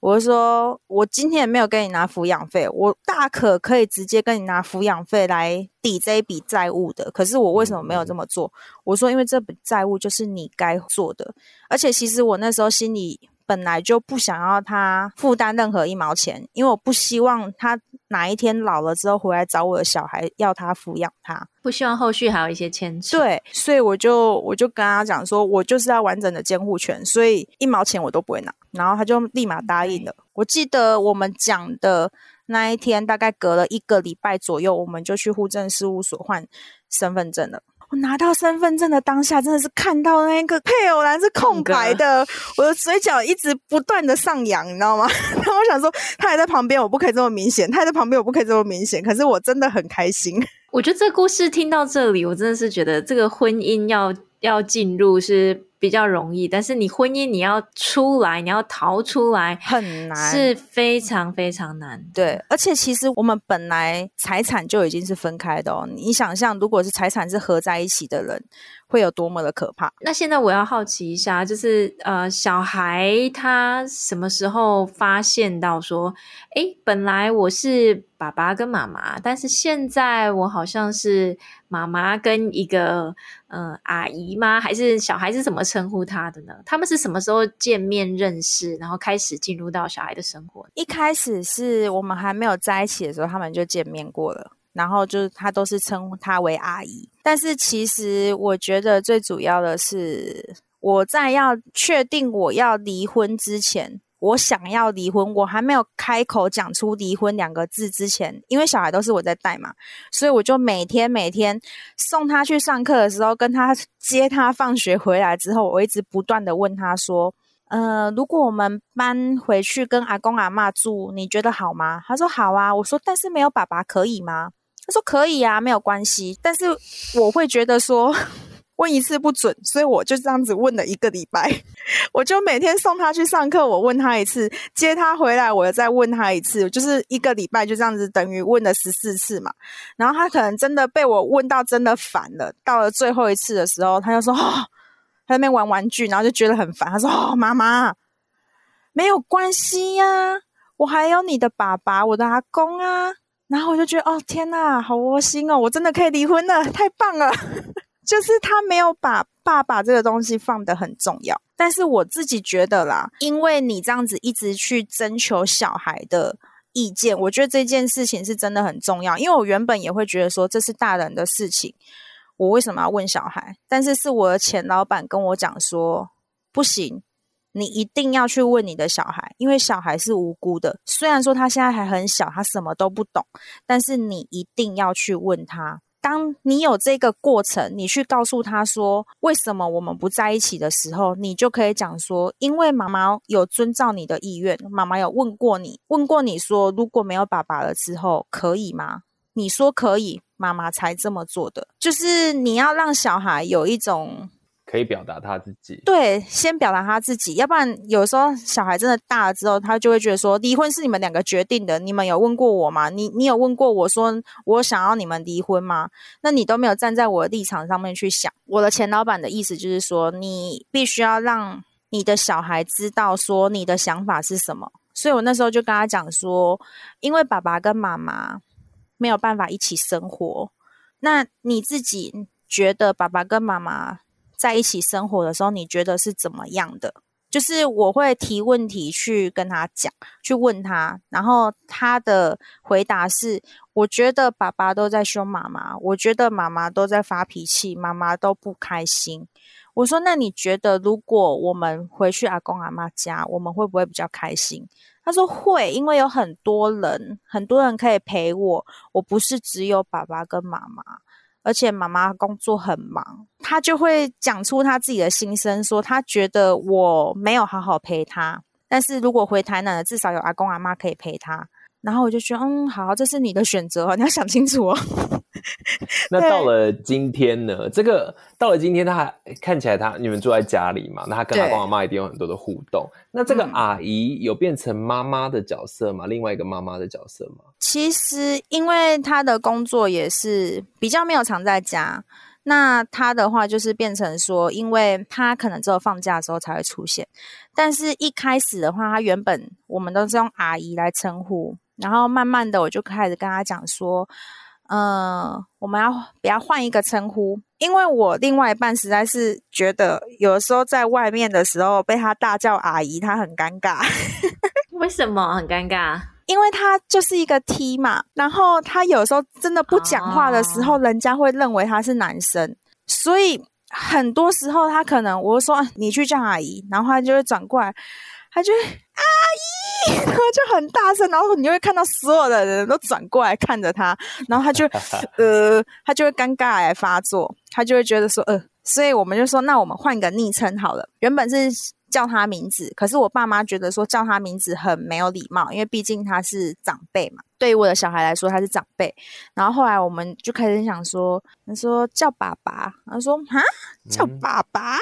Speaker 3: 我说，我今天也没有跟你拿抚养费，我大可可以直接跟你拿抚养费来抵这一笔债务的。可是我为什么没有这么做？我说，因为这笔债务就是你该做的，而且其实我那时候心里。本来就不想要他负担任何一毛钱，因为我不希望他哪一天老了之后回来找我的小孩要他抚养他，
Speaker 1: 不希望后续还有一些牵扯。
Speaker 3: 对，所以我就我就跟他讲说，我就是要完整的监护权，所以一毛钱我都不会拿。然后他就立马答应了。我记得我们讲的那一天，大概隔了一个礼拜左右，我们就去户政事务所换身份证了。我拿到身份证的当下，真的是看到那个配偶栏是空白的，我的嘴角一直不断的上扬，你知道吗？然后我想说，他还在旁边，我不可以这么明显；他还在旁边，我不可以这么明显。可是我真的很开心。
Speaker 1: 我觉得这故事听到这里，我真的是觉得这个婚姻要要进入是比较容易，但是你婚姻你要出来，你要逃出来
Speaker 3: 很难，
Speaker 1: 是非常非常难。
Speaker 3: 对，而且其实我们本来财产就已经是分开的哦。你想象，如果是财产是合在一起的人，会有多么的可怕？
Speaker 1: 那现在我要好奇一下，就是呃，小孩他什么时候发现到说，诶，本来我是爸爸跟妈妈，但是现在我好像是妈妈跟一个呃阿姨吗？还是小孩是什么称呼他的呢？他们是什么时候见面认识，然后开始进入到小孩的生活？
Speaker 3: 一开始是我们还没有在一起的时候，他们就见面过了。然后就是他都是称呼他为阿姨，但是其实我觉得最主要的是，我在要确定我要离婚之前，我想要离婚，我还没有开口讲出离婚两个字之前，因为小孩都是我在带嘛，所以我就每天每天送他去上课的时候，跟他接他放学回来之后，我一直不断的问他说，呃，如果我们搬回去跟阿公阿妈住，你觉得好吗？他说好啊。我说但是没有爸爸可以吗？他说可以啊，没有关系。但是我会觉得说问一次不准，所以我就这样子问了一个礼拜。我就每天送他去上课，我问他一次，接他回来，我再问他一次，就是一个礼拜就这样子，等于问了十四次嘛。然后他可能真的被我问到真的烦了，到了最后一次的时候，他就说：“哦，他在那边玩玩具，然后就觉得很烦。”他说：“哦，妈妈，没有关系呀，我还有你的爸爸，我的阿公啊。”然后我就觉得，哦天呐，好窝心哦！我真的可以离婚了，太棒了！就是他没有把爸爸这个东西放得很重要，但是我自己觉得啦，因为你这样子一直去征求小孩的意见，我觉得这件事情是真的很重要。因为我原本也会觉得说，这是大人的事情，我为什么要问小孩？但是是我的前老板跟我讲说，不行。你一定要去问你的小孩，因为小孩是无辜的。虽然说他现在还很小，他什么都不懂，但是你一定要去问他。当你有这个过程，你去告诉他说为什么我们不在一起的时候，你就可以讲说，因为妈妈有遵照你的意愿，妈妈有问过你，问过你说如果没有爸爸了之后可以吗？你说可以，妈妈才这么做的。就是你要让小孩有一种。
Speaker 2: 可以表达他自己，
Speaker 3: 对，先表达他自己，要不然有时候小孩真的大了之后，他就会觉得说离婚是你们两个决定的，你们有问过我吗？你你有问过我说我想要你们离婚吗？那你都没有站在我的立场上面去想。我的前老板的意思就是说，你必须要让你的小孩知道说你的想法是什么。所以我那时候就跟他讲说，因为爸爸跟妈妈没有办法一起生活，那你自己觉得爸爸跟妈妈在一起生活的时候，你觉得是怎么样的？就是我会提问题去跟他讲，去问他，然后他的回答是：我觉得爸爸都在凶妈妈，我觉得妈妈都在发脾气，妈妈都不开心。我说：那你觉得如果我们回去阿公阿妈家，我们会不会比较开心？他说会，因为有很多人，很多人可以陪我，我不是只有爸爸跟妈妈。而且妈妈工作很忙，她就会讲出她自己的心声，说她觉得我没有好好陪她，但是如果回台南了，至少有阿公阿妈可以陪她。然后我就觉得，嗯，好，这是你的选择，你要想清楚哦。
Speaker 2: 那到了今天呢？这个到了今天，他还看起来他你们住在家里嘛？那他跟他爸爸妈一定有很多的互动。那这个阿姨有变成妈妈的角色吗？另外一个妈妈的角色吗？
Speaker 3: 其实，因为他的工作也是比较没有常在家，那他的话就是变成说，因为他可能只有放假的时候才会出现。但是一开始的话，他原本我们都是用阿姨来称呼。然后慢慢的，我就开始跟他讲说，嗯、呃，我们要不要换一个称呼？因为我另外一半实在是觉得，有的时候在外面的时候被他大叫阿姨，他很尴尬。
Speaker 1: 为什么很尴尬？
Speaker 3: 因为他就是一个 T 嘛，然后他有时候真的不讲话的时候，哦、人家会认为他是男生，所以很多时候他可能我说你去叫阿姨，然后他就会转过来。他就阿姨，然后就很大声，然后你就会看到所有的人都转过来看着他，然后他就 呃，他就会尴尬来发作，他就会觉得说呃，所以我们就说，那我们换个昵称好了。原本是叫他名字，可是我爸妈觉得说叫他名字很没有礼貌，因为毕竟他是长辈嘛。对于我的小孩来说，他是长辈。然后后来我们就开始想说，他说叫爸爸，他说哈，叫爸爸。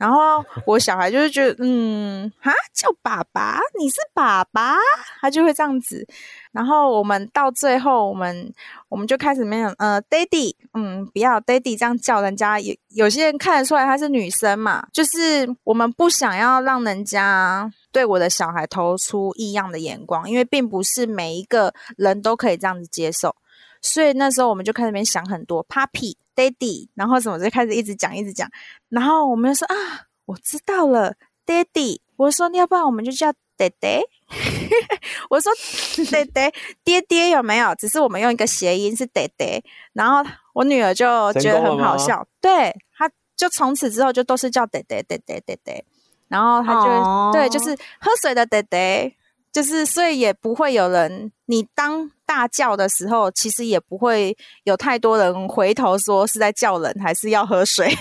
Speaker 3: 然后我小孩就是觉得，嗯，哈，叫爸爸，你是爸爸，他就会这样子。然后我们到最后，我们我们就开始没有，呃，daddy，嗯，不要 daddy 这样叫人家，有有些人看得出来她是女生嘛，就是我们不想要让人家对我的小孩投出异样的眼光，因为并不是每一个人都可以这样子接受，所以那时候我们就开始边想很多，puppy，daddy，然后什么就开始一直讲一直讲，然后我们就说啊，我知道了，daddy，我说要不然我们就叫爹爹。我说爹爹爹爹有没有？只是我们用一个谐音是爹爹，然后我女儿就觉得很好笑，对，她就从此之后就都是叫爹爹爹爹爹爹，然后她就、哦、对，就是喝水的爹爹，就是所以也不会有人你当大叫的时候，其实也不会有太多人回头说是在叫人还是要喝水。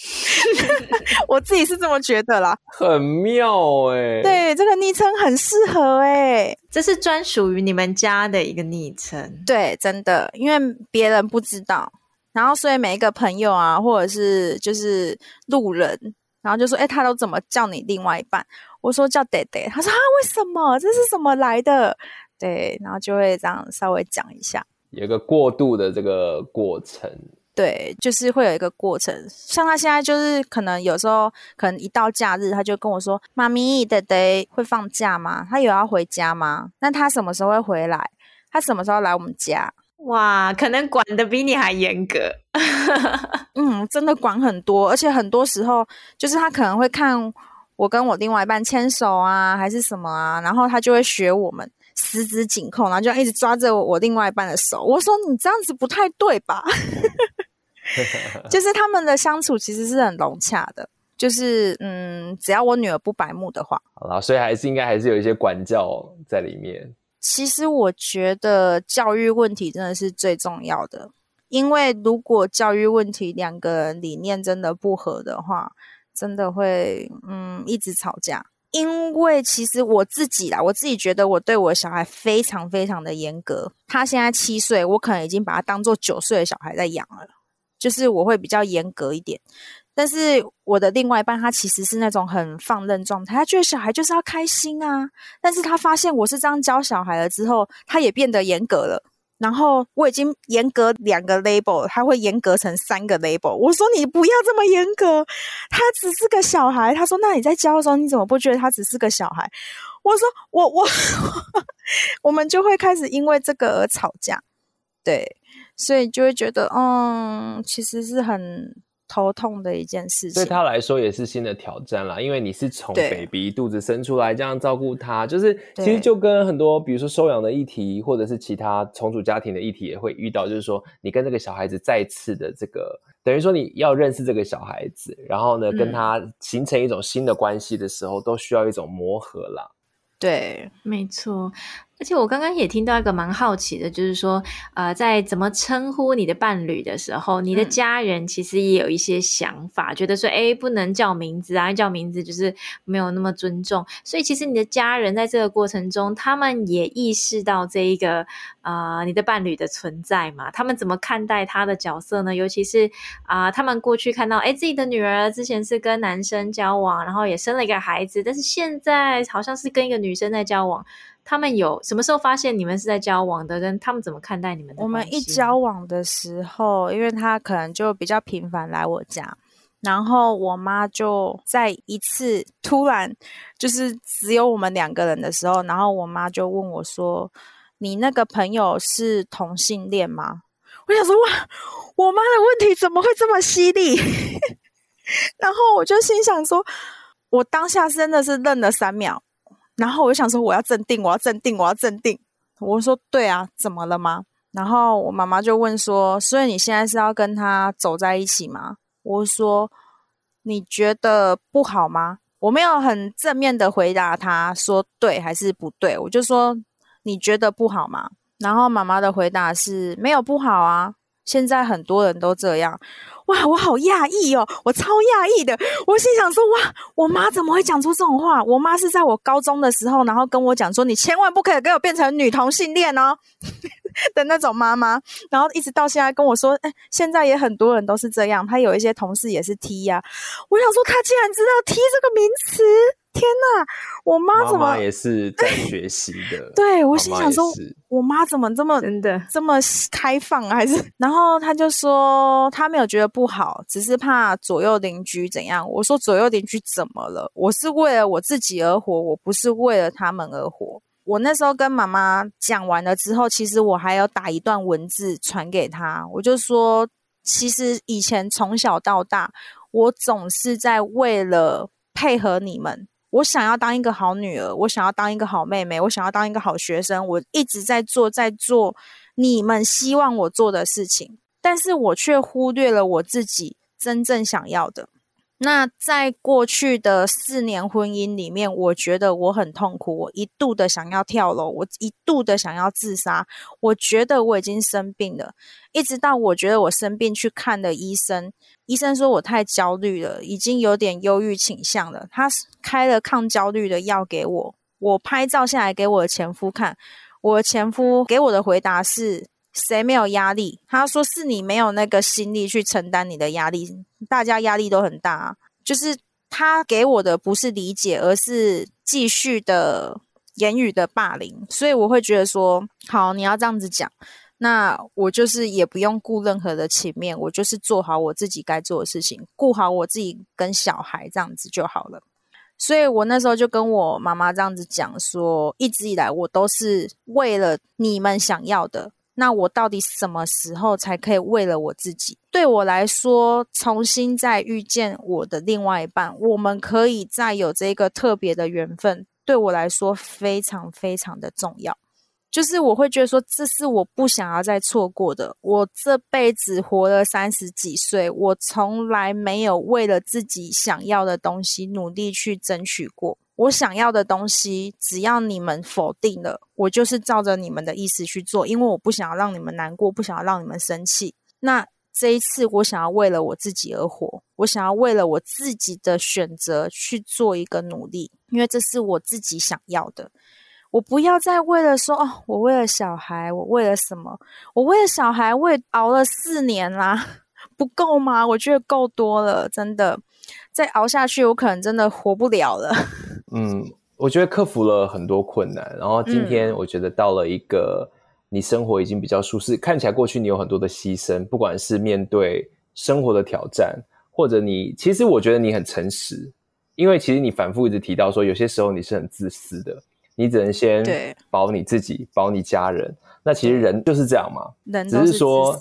Speaker 3: 我自己是这么觉得啦，
Speaker 2: 很妙哎、欸。
Speaker 3: 对，这个昵称很适合哎、欸，
Speaker 1: 这是专属于你们家的一个昵称。
Speaker 3: 对，真的，因为别人不知道，然后所以每一个朋友啊，或者是就是路人，然后就说：“哎，他都怎么叫你另外一半？”我说：“叫爹爹。”他说：“啊，为什么？这是什么来的？”对，然后就会这样稍微讲一下，
Speaker 2: 有一个过渡的这个过程。
Speaker 3: 对，就是会有一个过程。像他现在就是可能有时候，可能一到假日，他就跟我说：“妈咪，爹爹会放假吗？他有要回家吗？那他什么时候会回来？他什么时候来我们家？”
Speaker 1: 哇，可能管的比你还严格。
Speaker 3: 嗯，真的管很多，而且很多时候就是他可能会看我跟我另外一半牵手啊，还是什么啊，然后他就会学我们十指紧扣，然后就一直抓着我另外一半的手。我说：“你这样子不太对吧？” 就是他们的相处其实是很融洽的，就是嗯，只要我女儿不白目的话，
Speaker 2: 好啦，所以还是应该还是有一些管教在里面。
Speaker 3: 其实我觉得教育问题真的是最重要的，因为如果教育问题两个人理念真的不合的话，真的会嗯一直吵架。因为其实我自己啦，我自己觉得我对我的小孩非常非常的严格。他现在七岁，我可能已经把他当做九岁的小孩在养了。就是我会比较严格一点，但是我的另外一半他其实是那种很放任状态，他觉得小孩就是要开心啊。但是他发现我是这样教小孩了之后，他也变得严格了。然后我已经严格两个 label，他会严格成三个 label。我说你不要这么严格，他只是个小孩。他说那你在教的时候你怎么不觉得他只是个小孩？我说我我 我们就会开始因为这个而吵架，对。所以就会觉得，嗯，其实是很头痛的一件事情。
Speaker 2: 对他来说也是新的挑战啦，因为你是从 baby 肚子生出来这样照顾他，就是其实就跟很多比如说收养的议题，或者是其他重组家庭的议题也会遇到，就是说你跟这个小孩子再次的这个，等于说你要认识这个小孩子，然后呢跟他形成一种新的关系的时候，都需要一种磨合啦。
Speaker 3: 对，
Speaker 1: 没错。而且我刚刚也听到一个蛮好奇的，就是说，呃，在怎么称呼你的伴侣的时候，你的家人其实也有一些想法，嗯、觉得说，诶，不能叫名字啊，叫名字就是没有那么尊重。所以，其实你的家人在这个过程中，他们也意识到这一个，呃，你的伴侣的存在嘛？他们怎么看待他的角色呢？尤其是啊、呃，他们过去看到，诶，自己的女儿之前是跟男生交往，然后也生了一个孩子，但是现在好像是跟一个女生在交往。他们有什么时候发现你们是在交往的？跟他们怎么看待你们的？
Speaker 3: 我们一交往的时候，因为他可能就比较频繁来我家，然后我妈就在一次突然就是只有我们两个人的时候，然后我妈就问我说：“你那个朋友是同性恋吗？”我想说哇，我妈的问题怎么会这么犀利？然后我就心想说，我当下真的是愣了三秒。然后我就想说，我要镇定，我要镇定，我要镇定。我说对啊，怎么了吗？然后我妈妈就问说，所以你现在是要跟他走在一起吗？我说你觉得不好吗？我没有很正面的回答他说对还是不对，我就说你觉得不好吗？然后妈妈的回答是没有不好啊，现在很多人都这样。哇，我好讶异哦，我超讶异的。我心想说，哇，我妈怎么会讲出这种话？我妈是在我高中的时候，然后跟我讲说，你千万不可以给我变成女同性恋哦。的那种妈妈，然后一直到现在跟我说，哎，现在也很多人都是这样。他有一些同事也是 T 呀、我想说，他竟然知道 T 这个名词，天哪！我妈怎么妈妈
Speaker 2: 也是在学习的？
Speaker 3: 对，我心想说，我妈怎么这么
Speaker 1: 真的
Speaker 3: 这么开放啊？还是？然后他就说，他没有觉得不好，只是怕左右邻居怎样。我说，左右邻居怎么了？我是为了我自己而活，我不是为了他们而活。我那时候跟妈妈讲完了之后，其实我还有打一段文字传给她。我就说，其实以前从小到大，我总是在为了配合你们，我想要当一个好女儿，我想要当一个好妹妹，我想要当一个好学生，我一直在做，在做你们希望我做的事情，但是我却忽略了我自己真正想要的。那在过去的四年婚姻里面，我觉得我很痛苦，我一度的想要跳楼，我一度的想要自杀，我觉得我已经生病了，一直到我觉得我生病去看了医生，医生说我太焦虑了，已经有点忧郁倾向了，他开了抗焦虑的药给我，我拍照下来给我的前夫看，我前夫给我的回答是。谁没有压力？他说是你没有那个心力去承担你的压力，大家压力都很大。就是他给我的不是理解，而是继续的言语的霸凌，所以我会觉得说，好，你要这样子讲，那我就是也不用顾任何的情面，我就是做好我自己该做的事情，顾好我自己跟小孩这样子就好了。所以我那时候就跟我妈妈这样子讲说，一直以来我都是为了你们想要的。那我到底什么时候才可以为了我自己？对我来说，重新再遇见我的另外一半，我们可以再有这个特别的缘分，对我来说非常非常的重要。就是我会觉得说，这是我不想要再错过的。我这辈子活了三十几岁，我从来没有为了自己想要的东西努力去争取过。我想要的东西，只要你们否定了，我就是照着你们的意思去做，因为我不想要让你们难过，不想要让你们生气。那这一次，我想要为了我自己而活，我想要为了我自己的选择去做一个努力，因为这是我自己想要的。我不要再为了说哦，我为了小孩，我为了什么？我为了小孩，我也熬了四年啦，不够吗？我觉得够多了，真的。再熬下去，我可能真的活不了了。
Speaker 2: 嗯，我觉得克服了很多困难，然后今天我觉得到了一个你生活已经比较舒适，嗯、看起来过去你有很多的牺牲，不管是面对生活的挑战，或者你其实我觉得你很诚实，因为其实你反复一直提到说，有些时候你是很自私的，你只能先保你自己，保你家人。那其实人就是这样嘛，只是说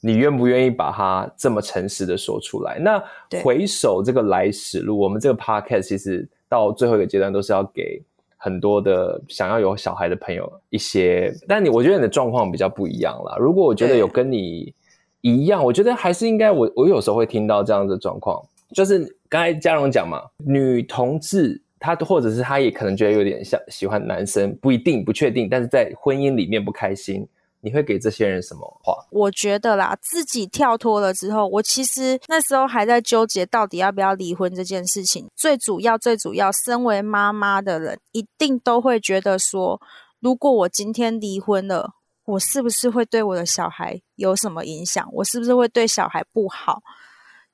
Speaker 2: 你愿不愿意把它这么诚实的说出来？那回首这个来时路，我们这个 podcast 其实。到最后一个阶段，都是要给很多的想要有小孩的朋友一些，但你我觉得你的状况比较不一样啦。如果我觉得有跟你一样，我觉得还是应该我我有时候会听到这样的状况，就是刚才嘉荣讲嘛，女同志她或者是她也可能觉得有点像喜欢男生，不一定不确定，但是在婚姻里面不开心。你会给这些人什么话？我觉得啦，自己跳脱了之后，我其实那时候还在纠结到底要不要离婚这件事情。最主要、最主要，身为妈妈的人一定都会觉得说，如果我今天离婚了，我是不是会对我的小孩有什么影响？我是不是会对小孩不好？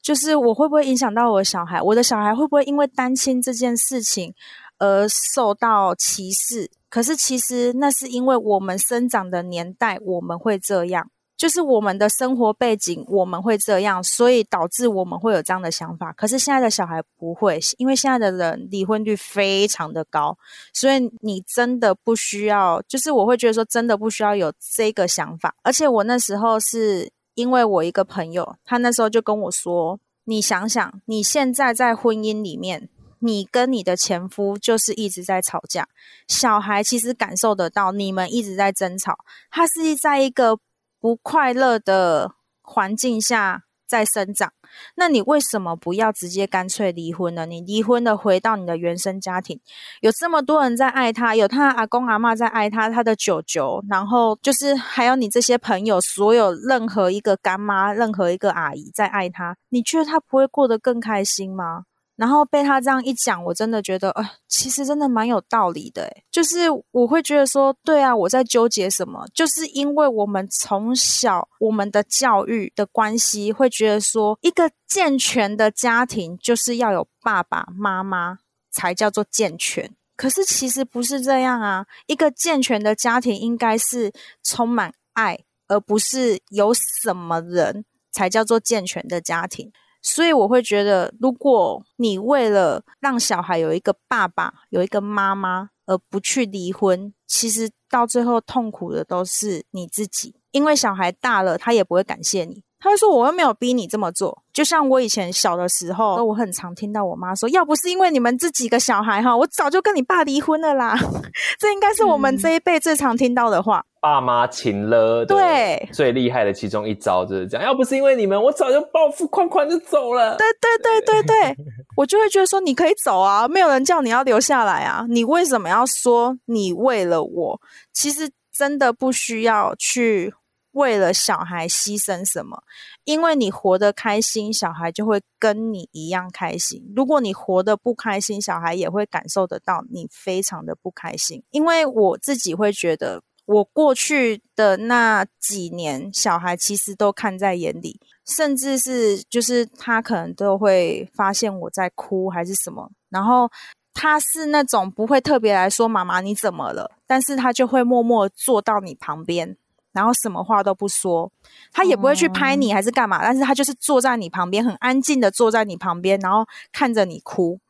Speaker 2: 就是我会不会影响到我的小孩？我的小孩会不会因为单亲这件事情而受到歧视？可是其实那是因为我们生长的年代，我们会这样，就是我们的生活背景，我们会这样，所以导致我们会有这样的想法。可是现在的小孩不会，因为现在的人离婚率非常的高，所以你真的不需要，就是我会觉得说真的不需要有这个想法。而且我那时候是因为我一个朋友，他那时候就跟我说：“你想想，你现在在婚姻里面。”你跟你的前夫就是一直在吵架，小孩其实感受得到你们一直在争吵，他是在一个不快乐的环境下在生长。那你为什么不要直接干脆离婚呢？你离婚了，回到你的原生家庭，有这么多人在爱他，有他阿公阿嬷在爱他，他的舅舅，然后就是还有你这些朋友，所有任何一个干妈，任何一个阿姨在爱他，你觉得他不会过得更开心吗？
Speaker 3: 然后被他这样一讲，我真的觉得，呃，其实真的蛮有道理的。就是我会觉得说，对啊，我在纠结什么？就是因为我们从小我们的教育的关系，会觉得说，一个健全的家庭就是要有爸爸妈妈才叫做健全。可是其实不是这样啊，一个健全的家庭应该是充满爱，而不是有什么人才叫做健全的家庭。所以我会觉得，如果你为了让小孩有一个爸爸、有一个妈妈而不去离婚，其实到最后痛苦的都是你自己，因为小孩大了，他也不会感谢你。他会说：“我又没有逼你这么做。”就像我以前小的时候，我很常听到我妈说：“要不是因为你们这几个小孩哈，我早就跟你爸离婚了啦。”这应该是我们这一辈最常听到的话。嗯、
Speaker 2: 爸妈情了，对，最厉害的其中一招就是这样。要不是因为你们，我早就暴富款款就走了。
Speaker 3: 对对对对对，我就会觉得说：“你可以走啊，没有人叫你要留下来啊，你为什么要说你为了我？其实真的不需要去。”为了小孩牺牲什么？因为你活得开心，小孩就会跟你一样开心。如果你活得不开心，小孩也会感受得到你非常的不开心。因为我自己会觉得，我过去的那几年，小孩其实都看在眼里，甚至是就是他可能都会发现我在哭还是什么，然后他是那种不会特别来说“妈妈你怎么了”，但是他就会默默坐到你旁边。然后什么话都不说，他也不会去拍你还是干嘛，嗯、但是他就是坐在你旁边，很安静的坐在你旁边，然后看着你哭。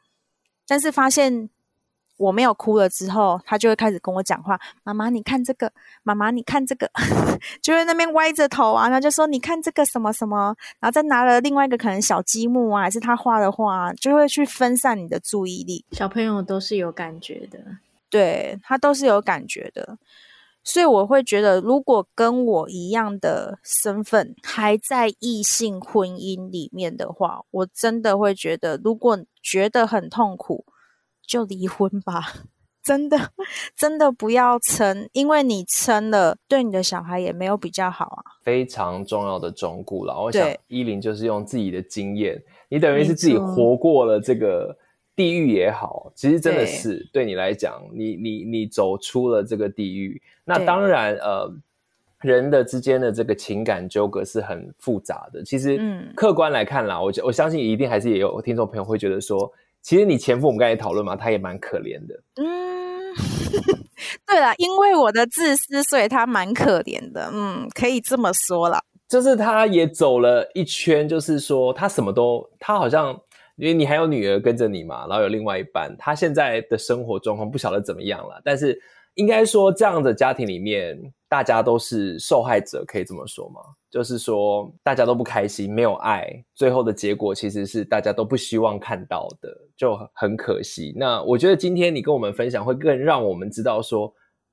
Speaker 3: 但是发现我没有哭了之后，他就会开始跟我讲话：“妈妈，你看这个，妈妈，你看这个。”就会那边歪着头啊，然后就说：“你看这个什么什么。”然后再拿了另外一个可能小积木啊，还是他画的画，就会去分散你的注意力。
Speaker 1: 小朋友都是有感觉的，
Speaker 3: 对，他都是有感觉的。所以我会觉得，如果跟我一样的身份还在异性婚姻里面的话，我真的会觉得，如果觉得很痛苦，就离婚吧。真的，真的不要撑，因为你撑了，对你的小孩也没有比较好啊。
Speaker 2: 非常重要的忠告了，我想依林就是用自己的经验，你等于是自己活过了这个。地狱也好，其实真的是对，对你来讲，你你你走出了这个地狱。那当然，呃，人的之间的这个情感纠葛是很复杂的。其实，客观来看啦，嗯、我我相信一定还是也有听众朋友会觉得说，其实你前夫我们刚才讨论嘛，他也蛮可怜的。
Speaker 3: 嗯，对了，因为我的自私，所以他蛮可怜的。嗯，可以这么说了，
Speaker 2: 就是他也走了一圈，就是说他什么都，他好像。因为你还有女儿跟着你嘛，然后有另外一半，他现在的生活状况不晓得怎么样了。但是应该说，这样的家庭里面，大家都是受害者，可以这么说吗？就是说，大家都不开心，没有爱，最后的结果其实是大家都不希望看到的，就很可惜。那我觉得今天你跟我们分享，会更让我们知道说，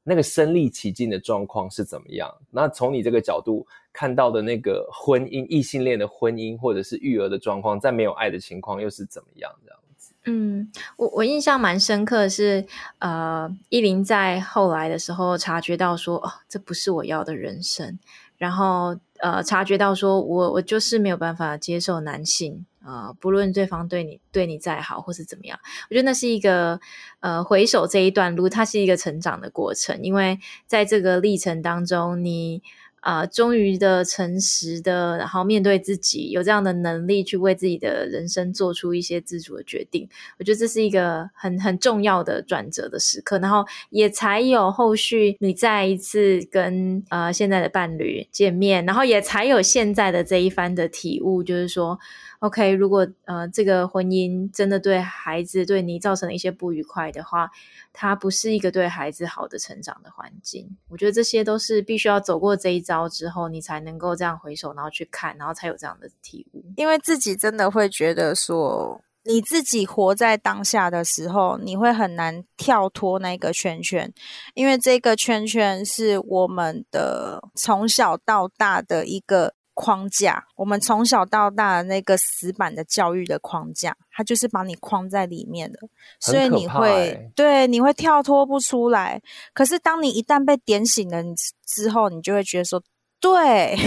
Speaker 2: 那个身历其境的状况是怎么样。那从你这个角度。看到的那个婚姻，异性恋的婚姻，或者是育儿的状况，在没有爱的情况又是怎么样？这样子。
Speaker 1: 嗯，我我印象蛮深刻的是，呃，依林在后来的时候察觉到说，哦，这不是我要的人生。然后，呃，察觉到说我我就是没有办法接受男性，呃，不论对方对你对你再好或是怎么样，我觉得那是一个，呃，回首这一段路，它是一个成长的过程，因为在这个历程当中，你。啊，终于的诚实的，然后面对自己，有这样的能力去为自己的人生做出一些自主的决定，我觉得这是一个很很重要的转折的时刻，然后也才有后续你再一次跟呃现在的伴侣见面，然后也才有现在的这一番的体悟，就是说。OK，如果呃这个婚姻真的对孩子对你造成了一些不愉快的话，它不是一个对孩子好的成长的环境。我觉得这些都是必须要走过这一遭之后，你才能够这样回首，然后去看，然后才有这样的体悟。
Speaker 3: 因为自己真的会觉得说，你自己活在当下的时候，你会很难跳脱那个圈圈，因为这个圈圈是我们的从小到大的一个。框架，我们从小到大的那个死板的教育的框架，它就是把你框在里面的，所以你会、欸、对你会跳脱不出来。可是当你一旦被点醒了你之后，你就会觉得说，对，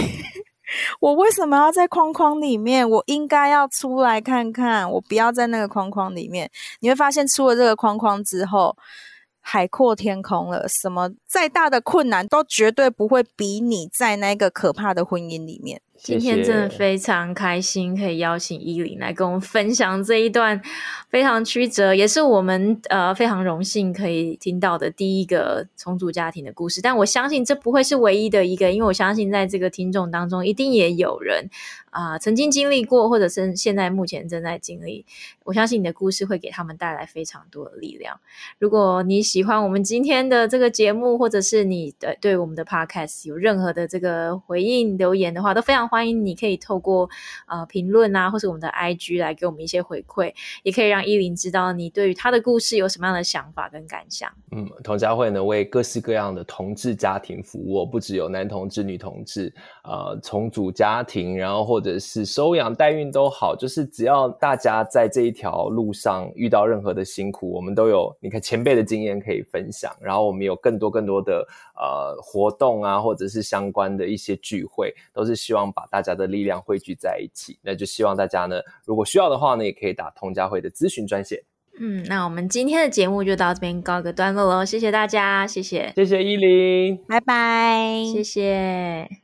Speaker 3: 我为什么要在框框里面？我应该要出来看看，我不要在那个框框里面。你会发现，出了这个框框之后，海阔天空了。什么再大的困难，都绝对不会比你在那个可怕的婚姻里面。
Speaker 1: 今天真的非常开心，可以邀请依林来跟我们分享这一段非常曲折，也是我们呃非常荣幸可以听到的第一个重组家庭的故事。但我相信这不会是唯一的一个，因为我相信在这个听众当中，一定也有人啊、呃、曾经经历过，或者是现在目前正在经历。我相信你的故事会给他们带来非常多的力量。如果你喜欢我们今天的这个节目，或者是你的对我们的 podcast 有任何的这个回应留言的话，都非常。欢迎你可以透过呃评论啊，或是我们的 IG 来给我们一些回馈，也可以让依林知道你对于他的故事有什么样的想法跟感想。
Speaker 2: 嗯，同家会呢为各式各样的同志家庭服务，不只有男同志、女同志，呃，重组家庭，然后或者是收养代孕都好，就是只要大家在这一条路上遇到任何的辛苦，我们都有你看前辈的经验可以分享，然后我们有更多更多的呃活动啊，或者是相关的一些聚会，都是希望把。大家的力量汇聚在一起，那就希望大家呢，如果需要的话呢，也可以打通家会的咨询专线。
Speaker 1: 嗯，那我们今天的节目就到这边告个段落喽，谢谢大家，谢谢，
Speaker 2: 谢谢依林，
Speaker 3: 拜拜，
Speaker 1: 谢谢。